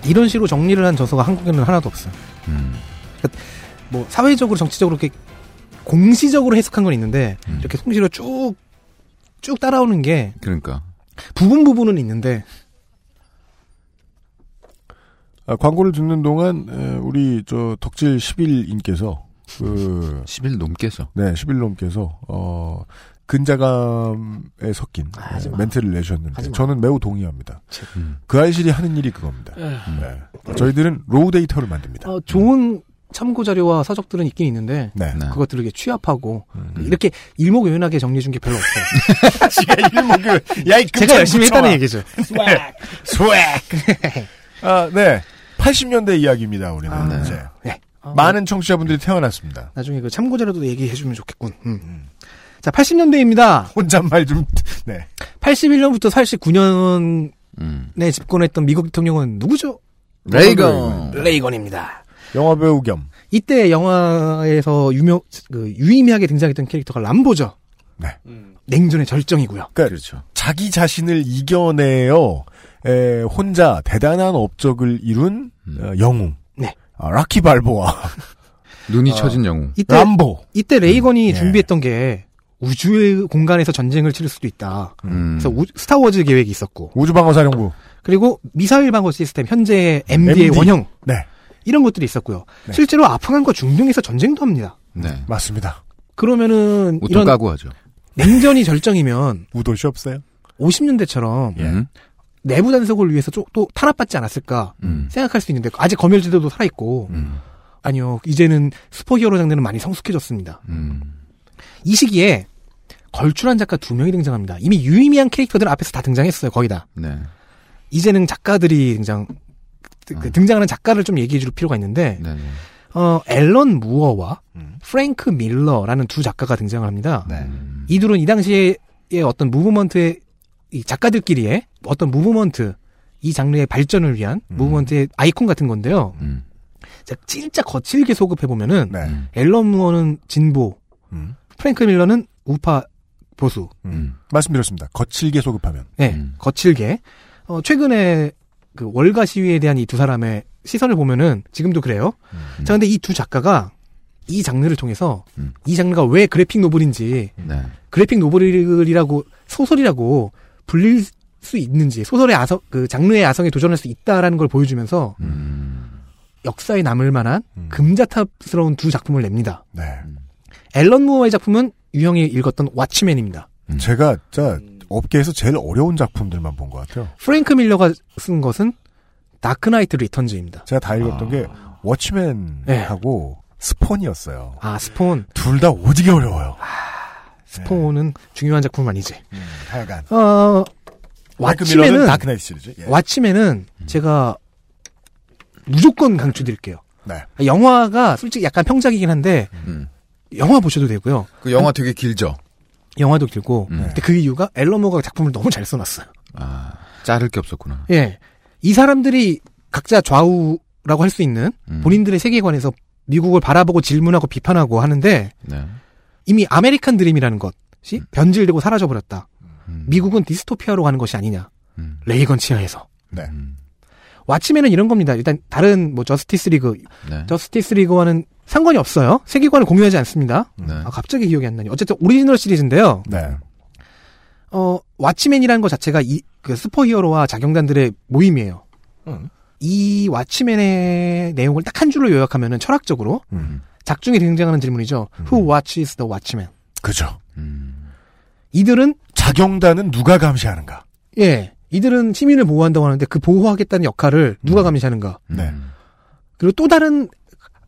이런 식으로 정리를 한 저서가 한국에는 하나도 없어요. 음. 그러니까 뭐 사회적으로 정치적으로 이렇게 공시적으로 해석한 건 있는데 음. 이렇게 통시로 쭉쭉 따라오는 게 그러니까. 부분 부분은 있는데 아, 광고를 듣는 동안 에, 우리 저 덕질 10일인께서 그 10일 넘게서. 네, 10일 넘께서 어 근자감에 섞인 아, 마. 멘트를 내주셨는데 마. 저는 매우 동의합니다. 음. 그 알실이 하는 일이 그겁니다. 네. 저희들은 raw data를 만듭니다. 어, 좋은 참고 자료와 서적들은 있긴 있는데 네. 네. 그것들을 이렇게 취합하고 음. 이렇게 일목요연하게 정리해 준 게 별로 없어요. 지가 일목을 야, 이 제가 열심히 했다는 얘기죠. swag. 아, 네. 80년대 이야기입니다, 우리는. 아, 이제. 네. 어, 많은 청취자분들이 태어났습니다. 나중에 그 참고 자료도 얘기해 주면 좋겠군. 음. 자, 80년대입니다. 혼잣말 좀, 네. 81년부터 89년에 음. 집권했던 미국 대통령은 누구죠? 레이건. 레이건입니다. 영화 배우 겸. 이때 영화에서 유명 그 유의미하게 등장했던 캐릭터가 람보죠. 네. 냉전의 절정이고요. 그러니까 그렇죠. 자기 자신을 이겨내어 에, 혼자 대단한 업적을 이룬 음. 어, 영웅. 네. 아, 라키 발보아. 눈이 어. 처진 영웅. 이때 람보. 이때 레이건이 예. 준비했던 게 우주의 공간에서 전쟁을 치를 수도 있다. 음. 그래서 우- 스타워즈 계획이 있었고 우주방어사령부. 그리고 미사일 방어 시스템 현재 MD의 MD. 원형 네. 이런 것들이 있었고요. 네. 실제로 아프간과 중동에서 전쟁도 합니다. 네. 맞습니다. 그러면은 이런 까고 하죠. 냉전이 절정이면 우도시 없어요? 50년대처럼 예. 음. 내부 단속을 위해서 또, 또 탄압받지 않았을까 음. 생각할 수 있는데 아직 검열제도도 살아 있고 음. 아니요 이제는 슈퍼히어로 장르는 많이 성숙해졌습니다. 음. 이 시기에 걸출한 작가 두 명이 등장합니다. 이미 유의미한 캐릭터들 앞에서 다 등장했어요 거의 다. 네. 이제는 작가들이 등장 그 음. 등장하는 작가를 좀 얘기해 줄 필요가 있는데 네. 네. 어 앨런 무어와 음. 프랭크 밀러라는 두 작가가 등장을 합니다. 네. 음. 이 둘은 이 당시에 어떤 무브먼트의 이 작가들끼리의 어떤 무브먼트 이 장르의 발전을 위한 음. 무브먼트의 아이콘 같은 건데요. 음. 자, 진짜 거칠게 소급해 보면은 네. 음. 앨런 무어는 진보, 음. 프랭크 밀러는 우파 보수. 음. 말씀드렸습니다. 거칠게 소급하면. 네, 음. 거칠게. 어, 최근에 그 월가 시위에 대한 이 두 사람의 시선을 보면은 지금도 그래요. 음. 자, 근데 이 두 작가가 이 장르를 통해서 음. 이 장르가 왜 graphic novel인지 네. graphic novel이라고 소설이라고 불릴 수 있는지 소설의 아성 그 장르의 아성에 도전할 수 있다라는 걸 보여주면서 음. 역사에 남을 만한 음. 금자탑스러운 두 작품을 냅니다. 네. 앨런 무어의 작품은 유형이 읽었던 왓치맨입니다. 음. 제가, 자, 업계에서 제일 어려운 작품들만 본 것 같아요. 프랭크 밀러가 쓴 것은 다크나이트 리턴즈입니다. 제가 다 읽었던 게, 워치맨하고 스폰이었어요. 아 스폰 둘 다 오지게 어려워요. 스폰은 중요한 작품 아니지. 음, 하여간. 어 왓치맨은 다크나이트 시리즈. 예. 왓치맨은 제가 무조건 강추드릴게요. 네. 영화가 솔직히 약간 평작이긴 한데 음. 영화 보셔도 되고요. 그 영화 되게 길죠. 영화도 길고. 음. 근데 그 이유가 앨런 무어가 작품을 너무 잘 써놨어요. 아, 자를 게 없었구나. 예. 이 사람들이 각자 좌우라고 할 수 있는 음. 본인들의 세계관에서 미국을 바라보고 질문하고 비판하고 하는데 네. 이미 아메리칸 드림이라는 것이 변질되고 사라져버렸다. 음. 미국은 디스토피아로 가는 것이 아니냐. 음. 레이건 치하에서. 네. 음. 왓치맨은 이런 겁니다. 일단 다른 뭐 저스티스 리그, 네. 저스티스 리그와는 상관이 없어요. 세계관을 공유하지 않습니다. 네. 아, 갑자기 기억이 안 나니. 어쨌든 오리지널 시리즈인데요. 네. 어, 왓치맨이라는 것 자체가 이, 그 슈퍼히어로와 자경단들의 모임이에요. 음. 이 왓치맨의 내용을 딱 한 줄로 요약하면은 철학적으로 음. 작중에 등장하는 질문이죠. Who watches the Watchman? 그죠. 음. 이들은 자경단은 누가 감시하는가? 예, 이들은 시민을 보호한다고 하는데 그 보호하겠다는 역할을 누가 감시하는가? 네. 음. 그리고 또 다른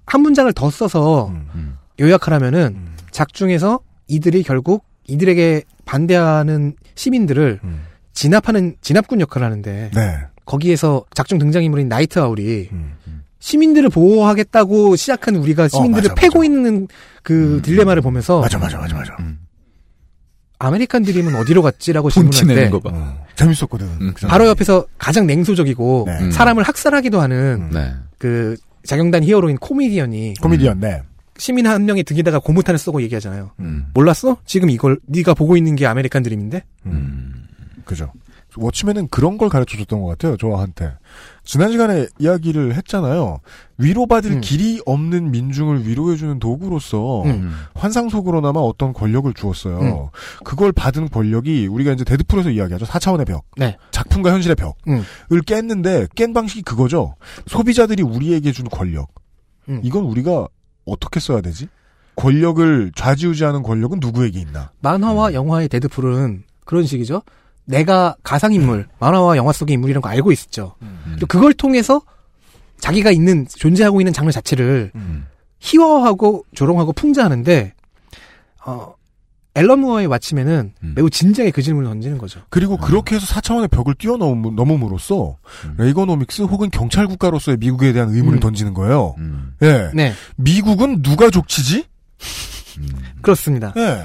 한 문장을 더 써서 음. 요약하라면은 음. 작중에서 이들이 결국 이들에게 반대하는 시민들을 음. 진압하는 진압군 역할을 하는데 네. 거기에서 작중 등장인물인 나이트 아울이 음. 시민들을 보호하겠다고 시작한 우리가 시민들을 맞아, 패고 맞아. 있는 그 딜레마를 보면서 맞아, 맞아, 맞아, 맞아. 음. 아메리칸 드림은 어디로 갔지라고 질문할 때 봐. 어, 재밌었거든. 음. 바로 옆에서 가장 냉소적이고 네. 음. 사람을 학살하기도 하는 네. 그 자경단 히어로인 코미디언이 코미디언, 네. 시민 한 명의 등에다가 고무탄을 쏘고 얘기하잖아요. 음. 몰랐어? 지금 이걸 네가 보고 있는 게 아메리칸 드림인데? 음. 그죠. 워치맨은 그런 걸 가르쳐 줬던 것 같아요, 저한테. 지난 시간에 이야기를 했잖아요. 위로받을 음. 길이 없는 민중을 위로해주는 도구로서 음. 환상 속으로나마 어떤 권력을 주었어요. 음. 그걸 받은 권력이 우리가 이제 데드풀에서 이야기하죠. 4차원의 벽. 네. 작품과 현실의 벽을 음. 깼는데 깬 방식이 그거죠. 소비자들이 우리에게 준 권력. 음. 이건 우리가 어떻게 써야 되지? 권력을 좌지우지하는 권력은 누구에게 있나? 만화와 영화의 데드풀은 그런 식이죠. 내가 가상인물, 만화와 영화 속의 인물이라는 거 알고 있었죠. 또 그걸 통해서 자기가 있는, 존재하고 있는 장르 자체를 음. 희화화하고 조롱하고 풍자하는데, 어, 앨런 무어의 왓치맨은 음. 매우 진지하게 그 질문을 던지는 거죠. 그리고 그렇게 해서 4차원의 벽을 뛰어넘음으로써 음. 레이거노믹스 혹은 경찰 국가로서의 미국에 대한 의문을 음. 던지는 거예요. 음. 예. 네, 미국은 누가 족치지? 음. 그렇습니다. 예.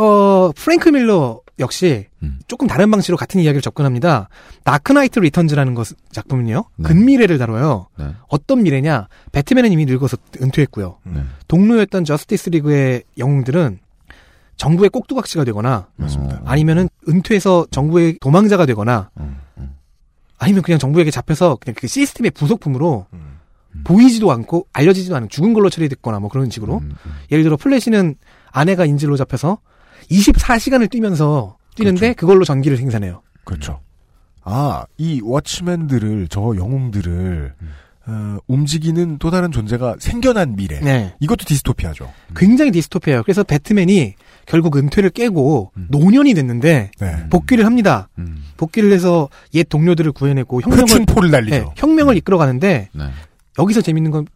어, 프랭크 밀러 역시 음. 조금 다른 방식으로 같은 이야기를 접근합니다. 다크나이트 리턴즈라는 것 작품은요. 네. 근미래를 다뤄요. 네. 어떤 미래냐? 배트맨은 이미 늙어서 은퇴했고요. 네. 동료였던 저스티스 리그의 영웅들은 정부의 꼭두각시가 되거나 맞습니다. 아니면은 은퇴해서 정부의 도망자가 되거나 음. 음. 아니면 그냥 정부에게 잡혀서 그냥 그 시스템의 부속품으로 음. 보이지도 않고 알려지지도 않은 죽은 걸로 처리됐거나 뭐 그런 식으로 음. 음. 예를 들어 플래시는 아내가 인질로 잡혀서 24시간을 뛰면서 뛰는데 그걸로 전기를 생산해요. 그렇죠. 아, 이 워치맨들을, 저 영웅들을, 어, 움직이는 또 다른 존재가 생겨난 미래. 네. 이것도 디스토피아죠. 굉장히 디스토피아예요. 그래서 배트맨이 결국 은퇴를 깨고 음. 노년이 됐는데 네. 복귀를 합니다. 음. 복귀를 해서 옛 동료들을 구해내고 혁명을 표충포를 날리죠. 네, 혁명을 이끌어가는데 네. 여기서 재밌는 건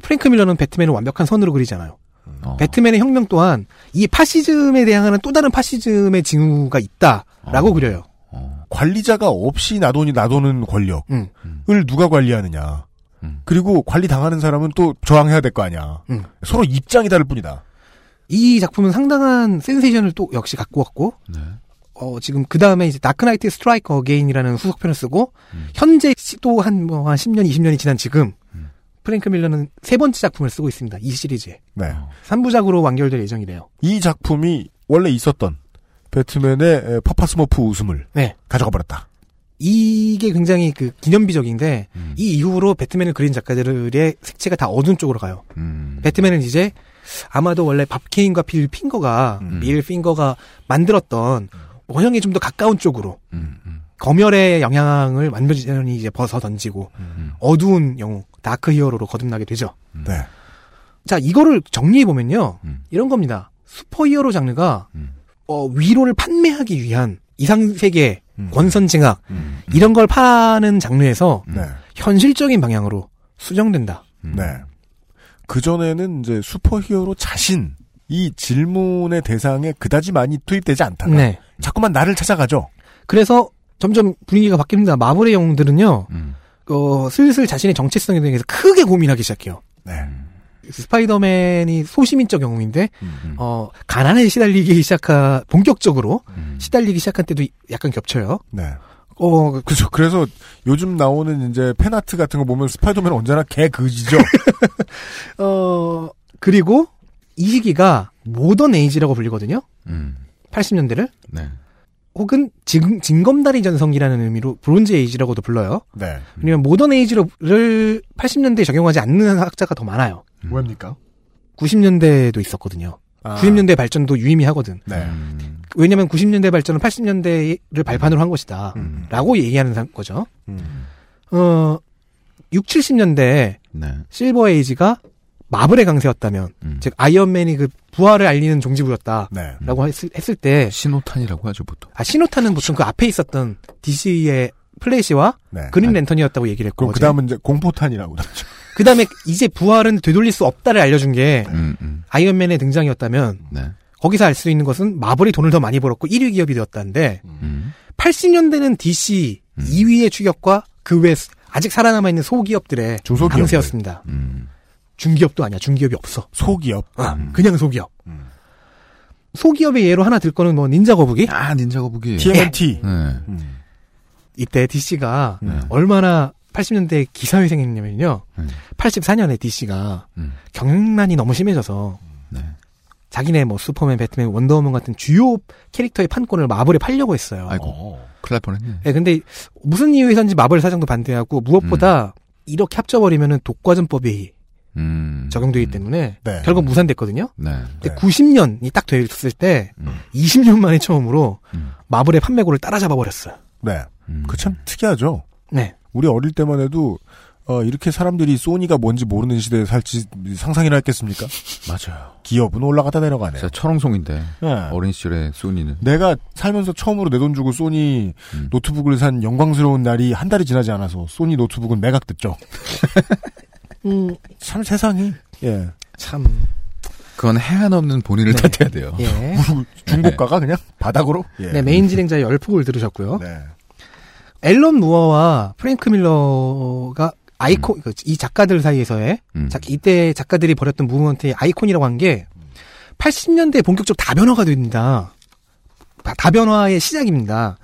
프랭크 밀러는 배트맨을 완벽한 선으로 그리잖아요. 어. 배트맨의 혁명 또한 이 파시즘에 대항하는 또 다른 파시즘의 징후가 있다라고 어. 그려요. 어. 관리자가 없이 나돈이 나도는 권력을 음. 누가 관리하느냐. 음. 그리고 관리 당하는 사람은 또 저항해야 될 거 아니야. 음. 서로 입장이 다를 뿐이다. 이 작품은 상당한 센세이션을 또 역시 갖고 왔고 네. 어, 지금 그 다음에 이제 다크나이트 스트라이크 어게인이라는 후속편을 쓰고 음. 현재 또 한 뭐 한 10년 20년이 지난 지금 음. 프랭크 밀러는 세 번째 작품을 쓰고 있습니다. 이 시리즈에 네. 3부작으로 완결될 예정이래요. 이 작품이 원래 있었던 배트맨의 에, 파파스머프 웃음을 네. 가져가 버렸다. 이게 굉장히 그 기념비적인데 음. 이 이후로 배트맨을 그린 작가들의 색채가 다 어두운 쪽으로 가요. 음. 배트맨은 이제 아마도 원래 밥 케인과 빌 핑거가 음. 빌 핑거가 만들었던 원형에 좀 더 가까운 쪽으로 음. 음. 검열의 영향을 완전히 이제 벗어 던지고 음. 어두운 영웅 dark hero로 거듭나게 되죠. 네. 자 이거를 정리해 보면요 음. 이런 겁니다. 슈퍼 히어로 장르가 음. 어, 위로를 판매하기 위한 이상 세계 음. 권선징악 음. 이런 걸 파는 장르에서 네. 현실적인 방향으로 수정된다. 음. 네. 그전에는 이제 슈퍼 히어로 자신, 이 질문의 대상에 그다지 많이 투입되지 않다가 네. 자꾸만 나를 찾아가죠. 그래서 점점 분위기가 바뀝니다. 마블의 영웅들은요, 음. 어, 슬슬 자신의 정체성에 대해서 크게 고민하기 시작해요. 네. 스파이더맨이 소시민적 영웅인데, 음. 어, 가난에 시달리기 시작한, 본격적으로 음. 시달리기 시작한 때도 약간 겹쳐요. 네. 어, 그죠. 그래서 요즘 나오는 이제 팬아트 같은 거 보면 스파이더맨은 언제나 개 그지죠. 어, 그리고 이 시기가 Modern Age라고 불리거든요. 음. 80년대를. 네. 혹은 징, 징검다리 전성기라는 의미로 Bronze Age라고도 불러요. 네. 왜냐면 Modern Age를 80년대에 적용하지 않는 학자가 더 많아요. 왜입니까? 90년대에도 있었거든요. 아. 90년대 발전도 유의미하거든. 네. 음. 왜냐면 90년대 발전은 80년대를 발판으로 한 것이다. 음. 라고 얘기하는 사- 거죠. 음. 어, 6, 70년대에 네. 실버 에이지가 마블의 강세였다면, 음. 즉, 아이언맨이 그 부활을 알리는 종지부였다. 네. 라고 했을, 했을 때, 신호탄이라고 하죠 보통. 아, 신호탄은 보통 그 앞에 있었던 DC의 플래시와 네. 그린 아니, 랜턴이었다고 얘기를 했고. 그 다음은 이제 공포탄이라고 그러죠. 그 다음에 이제 부활은 되돌릴 수 없다를 알려준 게 음, 음. 아이언맨의 등장이었다면 네. 거기서 알 수 있는 것은 마블이 돈을 더 많이 벌었고 1위 기업이 되었다는데 음. 80년대는 DC 2위의 추격과 그 외 아직 살아남아 있는 소기업들의 중소기업들. 강세였습니다. 음. 중기업도 아니야. 중기업이 없어. 소기업. 아, 그냥 소기업. 소기업의 예로 하나 들 거는 뭐 닌자 거북이? 아, 닌자 거북이. TMNT. 네. 음. 이때 DC가 네. 얼마나 80년대 기사회생했냐면요. 음. 84년에 DC가 음. 경영난이 너무 심해져서 네. 자기네 뭐 슈퍼맨, 배트맨, 원더우먼 같은 주요 캐릭터의 판권을 마블에 팔려고 했어요. 아이고. 어. 큰일 날 뻔했네. 네, 근데 무슨 이유에서인지 마블 사장도 반대하고 무엇보다 음. 이렇게 합쳐버리면은 독과점법이 음. 적용되기 때문에 네. 결국 무산됐거든요. 네. 근데 네. 90년이 딱 됐을 때 음. 20년 만에 처음으로 음. 마블의 판매고를 따라잡아 버렸어요. 네. 음. 그참 특이하죠. 네. 우리 어릴 때만 해도 어, 이렇게 사람들이 소니가 뭔지 모르는 시대에 살지 상상이나 했겠습니까? 맞아요. 기업은 올라갔다 내려가네요. 진짜 철옹송인데 네. 어린 시절에 소니는 내가 살면서 처음으로 내 돈 주고 소니 음. 노트북을 산 영광스러운 날이 한 달이 지나지 않아서 소니 노트북은 매각됐죠. 음, 참 세상이 예 참. 그건 혜안 없는 본인을 네. 탓해야 돼요. 예. 중고가가 그냥 바닥으로 예. 네, 메인 진행자의 열폭을 들으셨고요. 네. 앨런 무어와 프랭크 밀러가 아이콘, 그이 작가들 사이에서의, 음. 자, 이때 작가들이 벌였던 movement의 아이콘이라고 한 게, 80년대에 본격적으로 다변화가 됩니다. 다- 다변화의 시작입니다.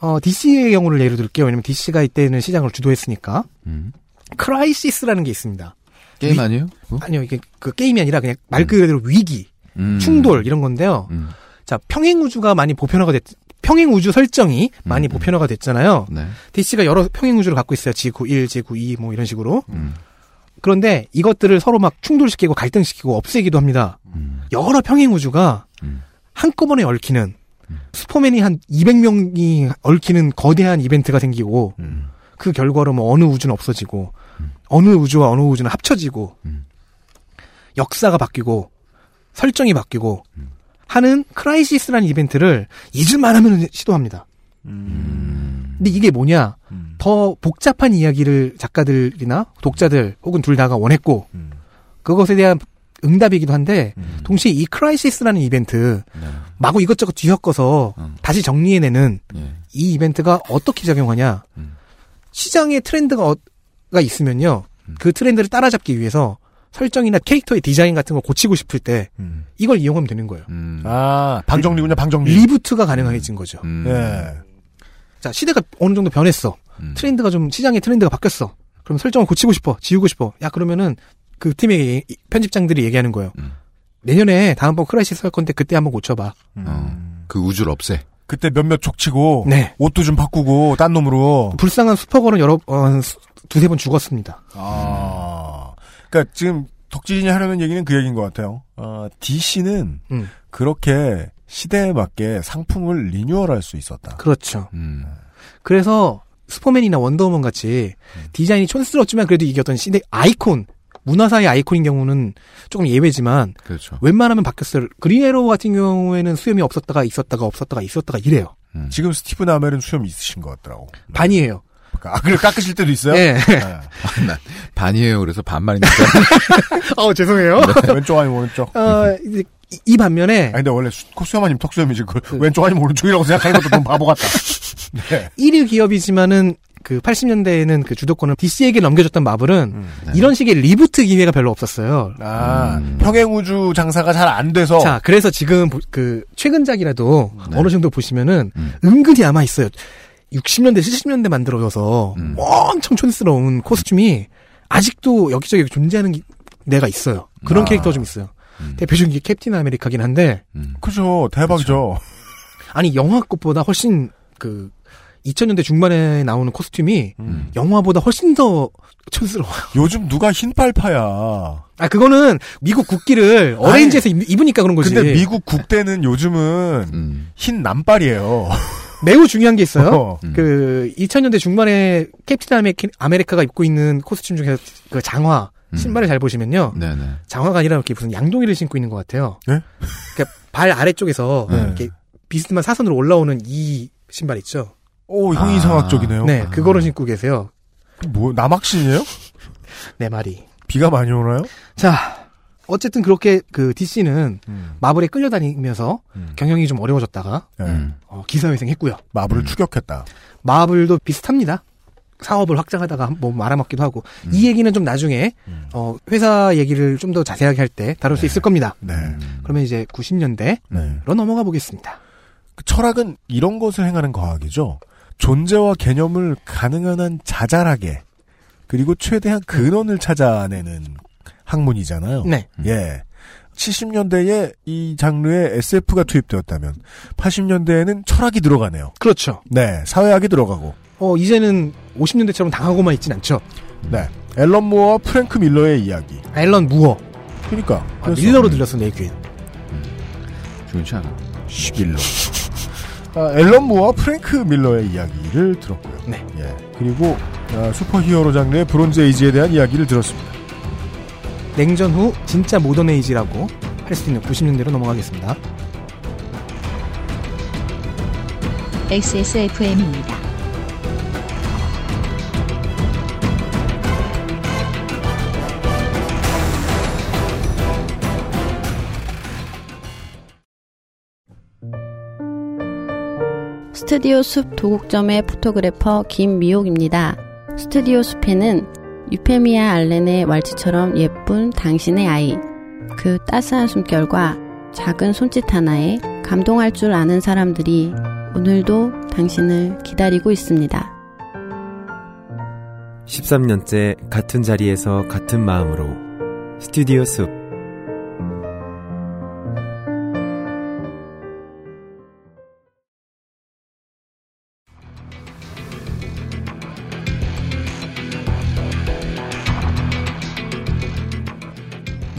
어, DC의 경우를 예로 들게요. 왜냐면 DC가 이때는 시장을 주도했으니까. 음. crisis라는 게 있습니다. 게임 위- 아니에요? 그거? 아니요, 이게 그 게임이 아니라 그냥 말 그대로 위기, 음. 충돌, 이런 건데요. 음. 자, 평행 우주가 많이 보편화가 됐, 평행 우주 설정이 많이 음, 음. 보편화가 됐잖아요. 네. DC가 여러 평행 우주를 갖고 있어요. 지구 1, 지구 2, 뭐 이런 식으로. 음. 그런데 이것들을 서로 막 충돌시키고 갈등시키고 없애기도 합니다. 음. 여러 평행 우주가 음. 한꺼번에 얽히는 슈퍼맨이 한 200명이 얽히는 거대한 이벤트가 생기고 음. 그 결과로 뭐 어느 우주는 없어지고 어느 우주와 어느 우주는 합쳐지고 음. 역사가 바뀌고 설정이 바뀌고 하는 crisis라는 이벤트를 잊을만 하면 시도합니다. 음. 근데 이게 뭐냐? 음. 더 복잡한 이야기를 작가들이나 독자들 혹은 둘 다가 원했고 음. 그것에 대한 응답이기도 한데 음. 동시에 이 crisis라는 이벤트 네. 마구 이것저것 뒤섞어서 음. 다시 정리해내는 예. 이 이벤트가 어떻게 작용하냐 음. 시장의 트렌드가 어- 가 있으면요 음. 그 트렌드를 따라잡기 위해서 설정이나 캐릭터의 디자인 같은 걸 고치고 싶을 때 음. 이걸 이용하면 되는 거예요 음. 아 방정리군요 방정리. reboot가 가능해진 거죠 음. 예. 자 시대가 어느 정도 변했어 음. 트렌드가 좀 시장의 트렌드가 바뀌었어. 그럼 설정을 고치고 싶어, 지우고 싶어. 야 그러면은 그 팀의 편집장들이 얘기하는 거예요. 음. 내년에 다음번 crisis 할 건데 그때 한번 고쳐봐. 음. 그 우주를 없애. 그때 몇몇 족치고 네. 옷도 좀 바꾸고 딴 놈으로. 불쌍한 슈퍼걸은 여러 어, 두세 번 죽었습니다. 아. 그러니까 지금 덕진이 하려는 얘기는 그 얘기인 것 같아요. 어, DC는 음. 그렇게 시대에 맞게 상품을 renewal할 수 있었다. 그렇죠. 음. 그래서 슈퍼맨이나 원더우먼 같이 디자인이 촌스럽지만 그래도 이게 어떤 시대 아이콘 문화사의 아이콘인 경우는 조금 예외지만 그렇죠. 웬만하면 바뀌었어요. 그린 애로우 같은 경우에는 수염이 없었다가 있었다가 없었다가 있었다가 이래요. 음. 지금 스티븐 아멜은 수염 있으신 것 같더라고. 반이에요. 아, 그래 깎으실 때도 있어요? 네. 네. 반이에요. 그래서 반말이니까. 어 죄송해요. 왼쪽 아니면 오른쪽. 어, 이제 이, 이 반면에 아니 근데 원래 수- 코수염 아니면 턱수염이지. 그 왼쪽 아니면 오른쪽이라고 생각하는 것도 너무 바보 같다. 네. 1위 기업이지만은 그 80년대에는 그 주도권을 DC에게 넘겨줬던 마블은 음. 네. 이런 식의 reboot 기회가 별로 없었어요. 아, 음. 평행우주 장사가 잘 안 돼서. 자, 그래서 지금 보- 그 최근작이라도 네. 어느 정도 보시면은 음. 은근히 남아 있어요. 60년대, 70년대 만들어져서 음. 엄청 촌스러운 costume이 아직도 여기저기 존재하는 기- 데가 있어요. 그런 아. 캐릭터가 좀 있어요. 음. 대표적인 게 캡틴 아메리카긴 한데 음. 그죠. 대박이죠. 아니 영화 것보다 훨씬 그 2000년대 중반에 나오는 코스튬이 음. 영화보다 훨씬 더 촌스러워요. 요즘 누가 흰빨파야. 아 그거는 미국 국기를 어레인지에서 입- 입으니까 그런 거지. 근데 미국 국대는 요즘은 음. 흰 남빨이에요. 매우 중요한 게 있어요. 어. 음. 그 2000년대 중반에 캡틴 아메, 아메리카가 입고 있는 코스튬 중에서 그 장화 음. 신발을 잘 보시면요. 네네. 장화가 아니라 이렇게 무슨 양동이를 신고 있는 것 같아요. 네? 그러니까 발 아래쪽에서 네. 이렇게 비스듬한 사선으로 올라오는 이 신발 있죠. 오, 형이 아. 이상학적이네요. 네, 그거를 신고 계세요. 뭐, 남학신이에요? 내 말이. 비가 많이 오나요? 자, 어쨌든 그렇게 그 DC는 음. 마블에 끌려다니면서 경영이 좀 어려워졌다가 네. 어, 기사회생했고요. 마블을 추격했다. 마블도 비슷합니다. 사업을 확장하다가 뭐 말아먹기도 하고 이 얘기는 좀 나중에 어, 회사 얘기를 좀 더 자세하게 할 때 다룰 수 있을 겁니다. 네. 그러면 이제 90년대로 네. 넘어가 보겠습니다. 그 철학은 이런 것을 행하는 과학이죠. 존재와 개념을 가능한 한 자잘하게 그리고 최대한 근원을 찾아내는 학문이잖아요. 네. 예. 70년대에 이 장르에 SF가 투입되었다면 80년대에는 철학이 들어가네요. 그렇죠. 네, 사회학이 들어가고. 어, 이제는 50년대처럼 당하고만 있진 않죠. 네. 앨런 무어와 프랭크 밀러의 이야기. 앨런 무어. 그러니까 아, 밀러로 들렸어, 내 귀엔. 좋지 않아. 시길로. 아, 앨런 무어와 프랭크 밀러의 이야기를 들었고요. 네. 예. 그리고 아, 슈퍼히어로 장르의 Bronze Age에 대한 이야기를 들었습니다. 냉전 후 진짜 Modern Age라고 할 수 있는 90년대로 넘어가겠습니다. XSFM입니다. 스튜디오 숲 도곡점의 포토그래퍼 김미옥입니다. 스튜디오 숲에는 유페미아 알렌의 왈츠처럼 예쁜 당신의 아이, 그 따스한 숨결과 작은 손짓 하나에 감동할 줄 아는 사람들이 오늘도 당신을 기다리고 있습니다. 13년째 같은 자리에서 같은 마음으로 스튜디오 숲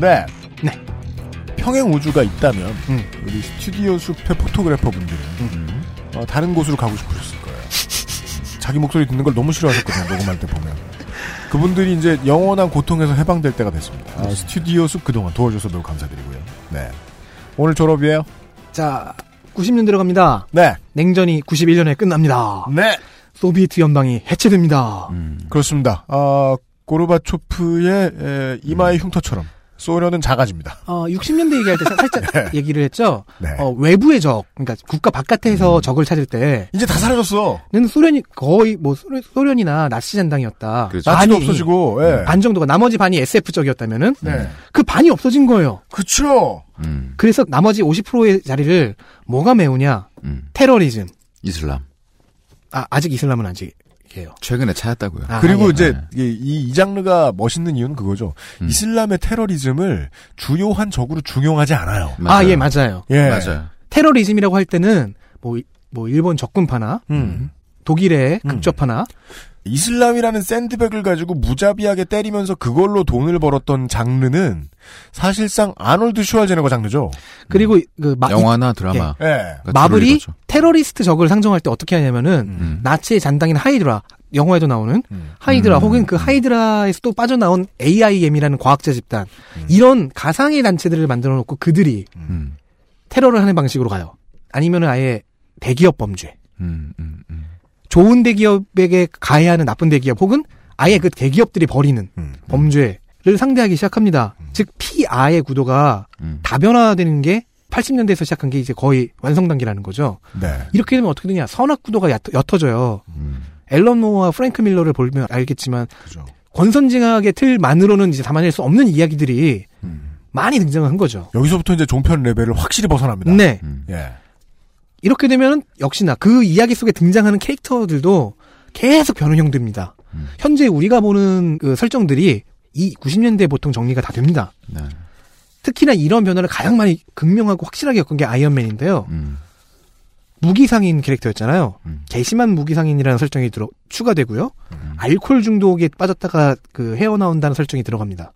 네. 네. 평행 우주가 있다면 음. 우리 스튜디오 숲의 포토그래퍼 분들은 어, 다른 곳으로 가고 싶으셨을 거예요. 자기 목소리 듣는 걸 너무 싫어하셨거든요. 녹음할 때 보면. 그분들이 이제 영원한 고통에서 해방될 때가 됐습니다. 아, 스튜디오 숲 그동안 도와줘서 매우 감사드리고요. 네. 오늘 졸업이에요? 자, 90년대로 갑니다. 네. 냉전이 91년에 끝납니다. 네. 소비에트 연방이 해체됩니다. 그렇습니다. 아, 고르바초프의 에, 이마의 흉터처럼 소련은 작아집니다. 어, 60년대 얘기할 때 살짝 얘기를 했죠. 네. 어, 외부의 적, 그러니까 국가 바깥에서 적을 찾을 때. 이제 다 사라졌어. 는 소련이 거의 뭐 소련, 이나 나치 잔당이었다. 그렇죠. 나치도 없어지고, 예. 반 정도가 나머지 반이 SF 적이었다면은 네. 그 반이 없어진 거예요. 그쵸. 그래서 나머지 50%의 자리를 뭐가 메우냐? 테러리즘. 이슬람. 아, 아직 이슬람은 아직 이에요. 최근에 찾았다고요. 아, 그리고 예. 이제 이, 이, 이 장르가 멋있는 이유는 그거죠. 이슬람의 테러리즘을 주요한 적으로 중용하지 않아요. 아, 예, 맞아요. 예. 테러리즘이라고 할 때는 뭐, 이- 뭐 일본 적군파나 음. 독일의 극좌파나 이슬람이라는 샌드백을 가지고 무자비하게 때리면서 그걸로 돈을 벌었던 장르는 사실상 아놀드 슈왈제네거 장르죠. 그리고 그 마, 영화나 드라마. 예. 예. 마블이 테러리스트 적을 상정할 때 어떻게 하냐면은 나치의 잔당인 하이드라 영화에도 나오는 하이드라 혹은 그 하이드라에서 또 빠져나온 AIM이라는 과학자 집단 이런 가상의 단체들을 만들어 놓고 그들이 테러를 하는 방식으로 가요. 아니면은 아예 대기업 범죄. 음, 좋은 대기업에게 가해하는 나쁜 대기업 혹은 아예 그 대기업들이 벌이는 범죄를 상대하기 시작합니다. 즉 피아의 구도가 다변화되는 게 80년대에서 시작한 게 이제 거의 완성 단계라는 거죠. 네. 이렇게 되면 어떻게 되냐? 선악 구도가 옅, 옅어져요. 앨런 모어와 프랭크 밀러를 보면 알겠지만 권선징악의 틀만으로는 이제 담아낼 수 없는 이야기들이 많이 등장한 거죠. 여기서부터 이제 종편 레벨을 확실히 벗어납니다. 네. 예. 이렇게 되면 역시나 그 이야기 속에 등장하는 캐릭터들도 계속 변형됩니다. 현재 우리가 보는 그 설정들이 이 90년대 보통 정리가 다 됩니다. 네. 특히나 이런 변화를 가장 많이 극명하고 확실하게 겪은 게 아이언맨인데요. 무기상인 캐릭터였잖아요. 개심한 무기상인이라는 설정이 들어 추가되고요. 알코올 중독에 빠졌다가 그 헤어나온다는 설정이 들어갑니다.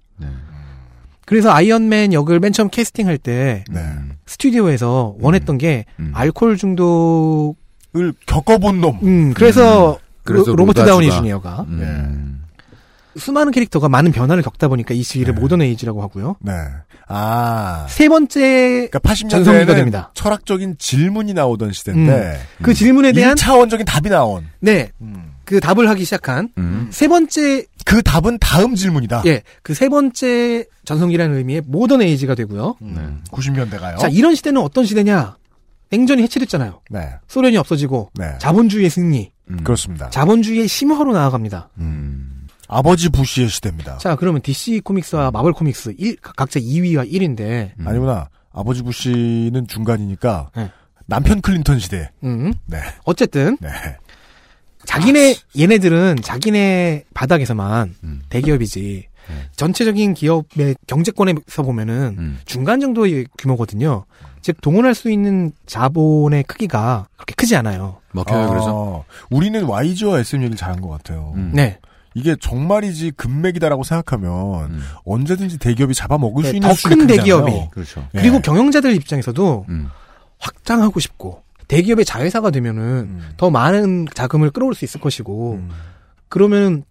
그래서 아이언맨 역을 맨 처음 캐스팅할 때 네. 스튜디오에서 원했던 게 알코올 중독을 겪어본 놈. 음, 그래서, 그래서 로버트 다우니 주니어가 음. 수많은 캐릭터가 많은 변화를 겪다 보니까 이 시기를 Modern Age라고 하고요. 네. 아. 세 번째 그러니까 전성기가 80년대에는 됩니다. 철학적인 질문이 나오던 시대인데 그 질문에 대한 1차원적인 답이 나온. 네. 그 답을 하기 시작한 음. 세 번째 그 답은 다음 질문이다. 예, 그 세 번째 전성기라는 의미의 Modern Age가 되고요. 음, 90년대가요. 자, 이런 시대는 어떤 시대냐? 냉전이 해체됐잖아요. 네. 소련이 없어지고 네. 자본주의의 승리, 그렇습니다. 자본주의의 심화로 나아갑니다. 아버지 부시의 시대입니다. 자, 그러면 DC 코믹스와 마블 코믹스 일, 각자 2위와 1인데 아니구나. 아버지 부시는 중간이니까 네. 남편 클린턴 시대. 음. 네. 어쨌든 네. 자기네 얘네들은 자기네 바닥에서만 대기업이지 전체적인 기업의 경제권에서 보면은 중간 정도의 규모거든요. 즉 동원할 수 있는 자본의 크기가 그렇게 크지 않아요. 어, 우리는 YG와 SM 얘기를 잘한 것 같아요. 네. 이게 정말이지 금맥이다라고 생각하면 언제든지 대기업이 잡아먹을 수 네, 있는 더 큰. 대기업이 그렇죠. 예. 그리고 경영자들 입장에서도 음. 확장하고 싶고 대기업의 자회사가 되면은 음. 더 많은 자금을 끌어올 수 있을 것이고 그러면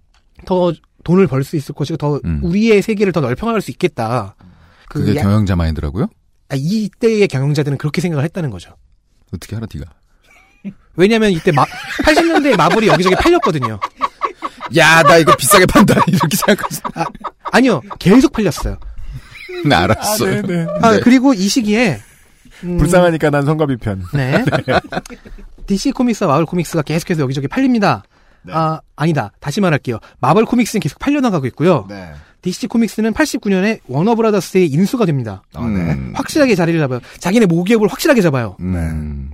더 돈을 벌 수 있을 것이고 더 음. 우리의 세계를 더 넓혀갈 수 있겠다. 그 그게 야- 경영자 마인드라고요? 아, 이때의 경영자들은 그렇게 생각을 했다는 거죠. 어떻게 알아, 네가? 왜냐면 이때 마, 80년대에 마블이 여기저기 팔렸거든요. 야, 나 이거 비싸게 판다. 이렇게 생각했어. 아, 니요 계속 팔렸어요. 네, 알았어. 아, 네네. 아, 네. 그리고 이 시기에 음, 불쌍하니까 난 성가비 편. 네. DC 코믹스와 마블 코믹스가 계속해서 여기저기 팔립니다. 아, 아니다. 다시 말할게요. 마블 코믹스는 계속 팔려나가고 있고요. 네. DC 코믹스는 89년에 워너브라더스의 인수가 됩니다. 아, 네. 확실하게 자리를 잡아요. 자기네 모기업을 확실하게 잡아요. 음.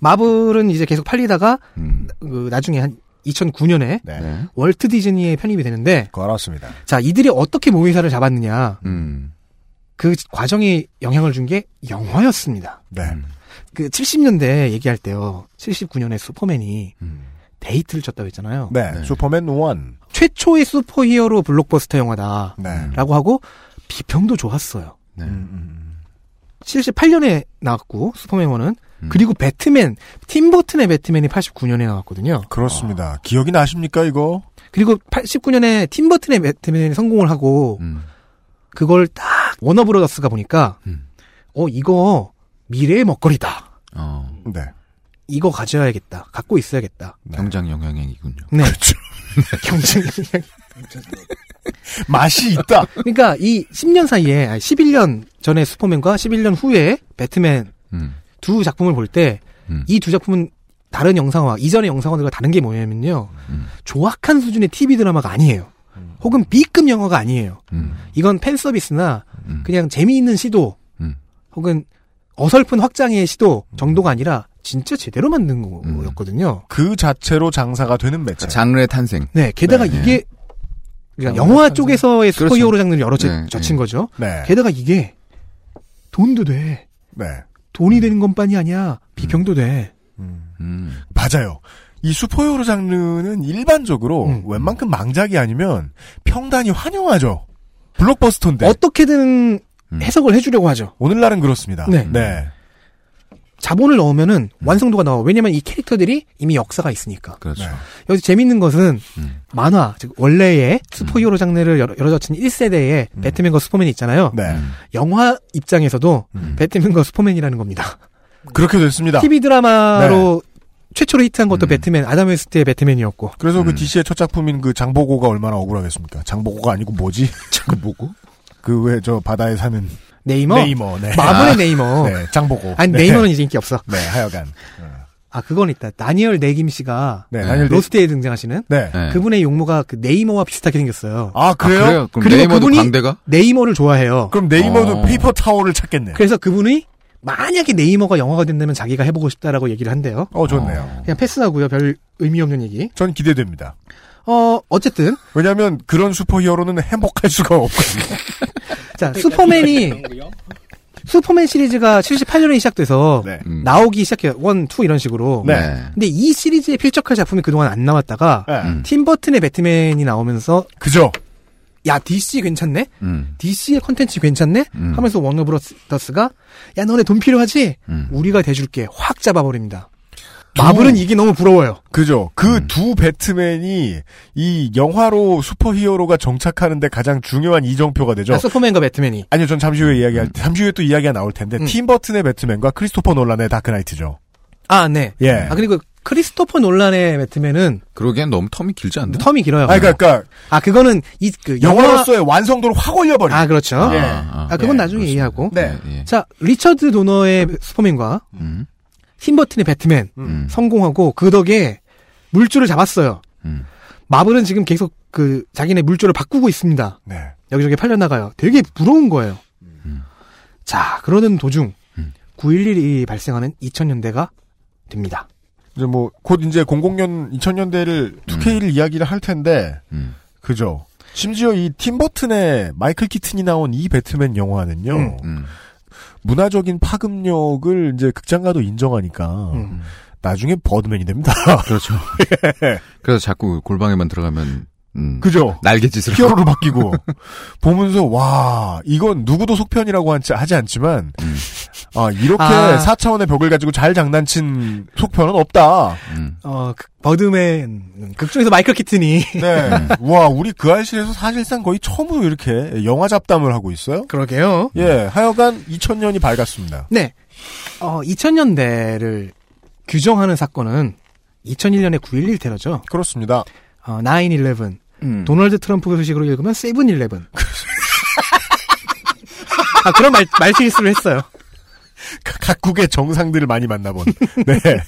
마블은 이제 계속 팔리다가 음. 그 나중에 한 2009년에 네. 월트 디즈니에 편입이 되는데 그렇습니다. 자 이들이 어떻게 모의사를 잡았느냐 음. 그 과정에 영향을 준 게 영화였습니다. 네. 그 70년대 얘기할 때요. 79년에 슈퍼맨이 음. 대히트를 쳤다고 했잖아요. 네. 슈퍼맨 1. 최초의 슈퍼히어로 블록버스터 영화다. 네. 라고 하고 비평도 좋았어요. 네. 음, 78년에 나왔고 슈퍼맨 1은 음. 그리고 배트맨 팀 버튼의 배트맨이 89년에 나왔거든요. 그렇습니다. 기억이 나십니까, 이거? 그리고 89년에 팀 버튼의 배트맨이 성공을 하고 음. 그걸 딱 워너브로더스가 보니까 음. 어 이거 미래의 먹거리다. 어. 네. 이거 가져야겠다. 갖고 있어야겠다. 경장 영향력이군요. 네. 그렇죠. 경쟁 맛이 있다. 그러니까 이 10년 사이에 아니 11년 전에 슈퍼맨과 11년 후에 배트맨 음. 두 작품을 볼 때 이두 음. 작품은 다른 영상화 이전의 영상화들과 다른 게 뭐냐면요. 음. 조악한 수준의 TV 드라마가 아니에요. 혹은 B급 영화가 아니에요. 음. 이건 팬 서비스나 음. 그냥 재미있는 시도 음. 혹은 어설픈 확장의 시도 정도가 아니라 진짜 제대로 만든 거였거든요. 그 자체로 장사가 되는 매체. 장르의 탄생. 네, 게다가 네. 이게 그러니까 영화 탄생. 쪽에서의 그렇죠. 슈퍼히어로 장르를 여러 젖- 네, 젖힌 네. 거죠. 네. 게다가 이게 돈도 돼. 네. 돈이 되는 것만이 아니야. 비평도 돼. 음. 맞아요. 이 슈퍼히어로 장르는 일반적으로 음. 웬만큼 망작이 아니면 평단이 환영하죠. 블록버스터인데. 어떻게든 음. 해석을 해주려고 하죠. 오늘날은 그렇습니다. 네. 네. 자본을 넣으면은 완성도가 나와. 왜냐면 이 캐릭터들이 이미 역사가 있으니까. 그렇죠. 네. 여기서 재밌는 것은 음. 만화, 즉 원래의 슈퍼히어로 장르를 열어, 열어젖힌 1세대의 배트맨과 슈퍼맨이 있잖아요. 네. 음. 영화 입장에서도 음. 배트맨과 슈퍼맨이라는 겁니다. 그렇게 됐습니다. TV 드라마로 최초로 히트한 것도 음. 배트맨, 아담 웨스트의 배트맨이었고. 그래서 그 음. DC의 첫 작품인 그 장보고가 얼마나 억울하겠습니까? 장보고가 아니고 뭐지? 잠깐 보고. 그 왜 저 바다에 사는 네이머? 네이머. 네. 마블의 아. 네이머. 네, 장보고. 아니, 네. 네이머는 이제 인기 없어. 네, 하여간. 아, 그건 있다. 다니엘 네김 씨가 네, 네. 다니엘 로스트에 등장하시는 네. 네. 그분의 용모가 그 네이머와 비슷하게 생겼어요. 아, 아, 그래요? 그래요? 그럼 그리고 네이머도 그분이- 광대가? 네이머를 좋아해요. 그럼 네이머도 어. 페이퍼 타워를 찾겠네. 그래서 그분이 만약에 네이머가 영화가 된다면 자기가 해보고 싶다라고 얘기를 한대요. 어, 좋네요. 그냥 패스하고요. 별 의미 없는 얘기. 전 기대됩니다. 어, 어쨌든. 왜냐면 그런 슈퍼 히어로는 행복할 수가 없거든요. 자, 슈퍼맨이, 슈퍼맨 시리즈가 78년에 시작돼서 네. 음. 나오기 시작해요. one, two 이런 식으로. 네. 근데 이 시리즈에 필적할 작품이 그동안 안 나왔다가 네. 음. 팀 버튼의 배트맨이 나오면서 그죠? 야 DC 괜찮네? 음. DC의 컨텐츠 괜찮네? 음. 하면서 워너브러더스가 야 너네 돈 필요하지? 음. 우리가 대줄게 확 잡아버립니다. 마블은 이게 너무 부러워요. 그죠. 그 음. 두 배트맨이 이 영화로 슈퍼히어로가 정착하는데 가장 중요한 이정표가 되죠. 아, 슈퍼맨과 배트맨이. 아니요, 전 잠시 후에 이야기할 때, 잠시 후에 또 이야기가 나올 텐데, 음. 팀 버튼의 배트맨과 크리스토퍼 놀란의 다크나이트죠. 아 네. 예. 아 그리고 크리스토퍼 놀란의 배트맨은 그러기엔 너무 term이 길지 않나? term이 길어요. 아니, 그러니까 아 그거는 이그 영화 영화로서의 완성도를 확 올려버려. 아 그렇죠. 예. 아, 그건 예, 나중에 얘기하고. 네. 예. 자 리처드 도너의 슈퍼맨과 음. 팀버튼의 배트맨 음. 성공하고 그 덕에 물줄을 잡았어요. 음. 마블은 지금 계속 그 자기네 물줄을 바꾸고 있습니다. 네. 여기저기 팔려 나가요. 되게 부러운 거예요. 자, 그러는 도중 9.11이 발생하는 2000년대가 됩니다. 이제 뭐, 곧 이제 00년, 2000년대를, 2K를 이야기를 할 텐데, 음. 그죠. 심지어 이 팀버튼의 마이클 키튼이 나온 이 배트맨 영화는요, 음. 음. 문화적인 파급력을 이제 극장가도 인정하니까, 음. 나중에 버드맨이 됩니다. 그렇죠. 그래서 자꾸 골방에만 들어가면 음, 그죠? 날개짓을 히어로로 바뀌고 보면서 와 이건 누구도 속편이라고 하지, 하지 않지만 음. 아 이렇게 아. 4차원의 벽을 가지고 잘 장난친 속편은 없다. 음. 어, 그 버드맨 극중에서 마이클 키튼이 네. 와 우리 그 알실에서 사실상 거의 처음으로 이렇게 영화 잡담을 하고 있어요. 그러게요. 예, 하여간 2000년이 밝았습니다. 네. 어, 2000년대를 규정하는 사건은 2001년의 9.11 테러죠. 그렇습니다. 어, 9-11. 음. 도널드 트럼프 소식으로 읽으면 세븐일레븐. 아, 그런 말, 말 실수를 했어요. 각- 각국의 정상들을 많이 만나본. 네.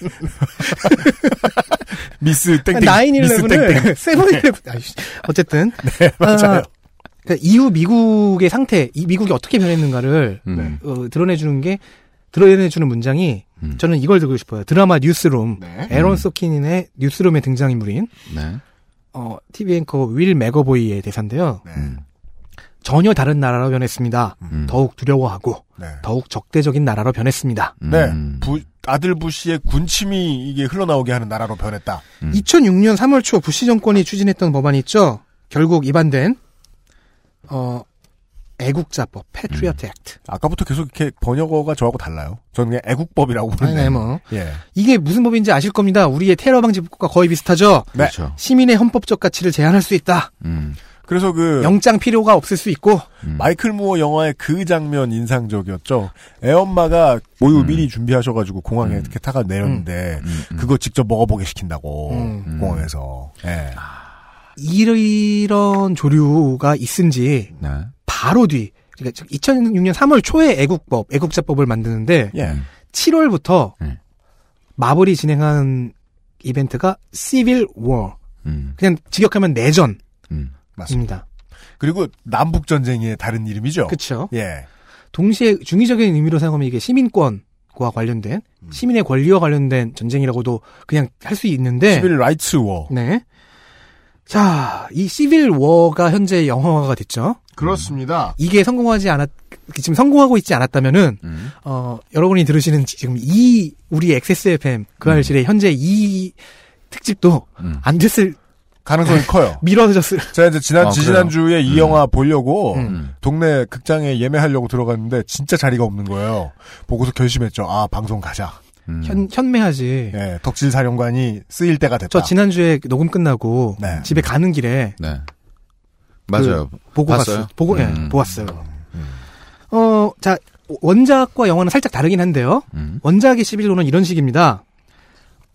미스 땡땡. 미스 땡땡. 9-11을 세븐일레븐. 아이씨. 어쨌든. 네, 맞아요. 아, 그러니까 이후 미국의 상태, 이 미국이 어떻게 변했는가를 음. 어, 드러내주는 게 드러내주는 문장이 음. 저는 이걸 들고 싶어요. 드라마 뉴스룸. 네. 에런 음. 소킨의 뉴스룸의 등장인물인 네. 어, TV 앵커 윌 맥어보이의 대사인데요. 네. 음. 전혀 다른 나라로 변했습니다. 음. 더욱 두려워하고 네. 더욱 적대적인 나라로 변했습니다. 네. 음. 부, 아들 부시의 군침이 이게 흘러나오게 하는 나라로 변했다. 음. 2006년 3월 초 부시 정권이 추진했던 법안이 있죠. 결국 입안된 어 애국자법 패트리어트 액트. 아까부터 계속 이렇게 번역어가 저하고 달라요. 저는 그냥 애국법이라고 부르는데. 네, 뭐 예. 이게 무슨 법인지 아실 겁니다. 우리의 테러 방지법과 거의 비슷하죠. 네. 그렇죠. 시민의 헌법적 가치를 제한할 수 있다. 음. 그래서 그 영장 필요가 없을 수 있고 음. 마이클 무어 영화의 그 장면 인상적이었죠. 애엄마가 모유 음. 미리 준비하셔가지고 공항에 음. 이렇게 타가 내렸는데 음, 음. 그거 직접 먹어보게 시킨다고 음. 공항에서. 예. 이런 조류가 있은지 네. 바로 뒤 그러니까 2006년 3월 초에 애국법, 애국자법을 만드는데 예. 7월부터 음. 마블이 진행한 이벤트가 Civil War. 음. 그냥 직역하면 내전입니다. 음. 맞습니다. 그리고 남북 전쟁의 다른 이름이죠. 그렇죠. 예. 동시에 중의적인 의미로 사용하면 이게 시민권과 관련된 음. 시민의 권리와 관련된 전쟁이라고도 그냥 할 수 있는데 시빌 라이츠 워. 네. 자, 이 시빌 워가 현재 영화화가 됐죠. 그렇습니다. 이게 성공하지 않았 지금 성공하고 있지 않았다면은 음. 어 여러분이 들으시는 지금 이 우리 XSFM 그 알실의 현재 이 특집도 음. 안 됐을 가능성이 커요. 미뤄졌을 제가 이제 지난 아, 지지난 주에 이 음. 영화 보려고 음. 동네 극장에 예매하려고 들어갔는데 진짜 자리가 없는 거예요. 보고서 결심했죠. 아 방송 가자. 음. 현 현매하지. 예, 덕질 사령관이 쓰일 때가 됐다. 저 지난주에 녹음 끝나고 네. 집에 가는 길에 네. 맞아요. 보고 봤어요? 갔어요. 보고 예, 음. 보았어요. 어, 자 원작과 영화는 살짝 다르긴 한데요. 음. 원작의 11호는 이런 식입니다.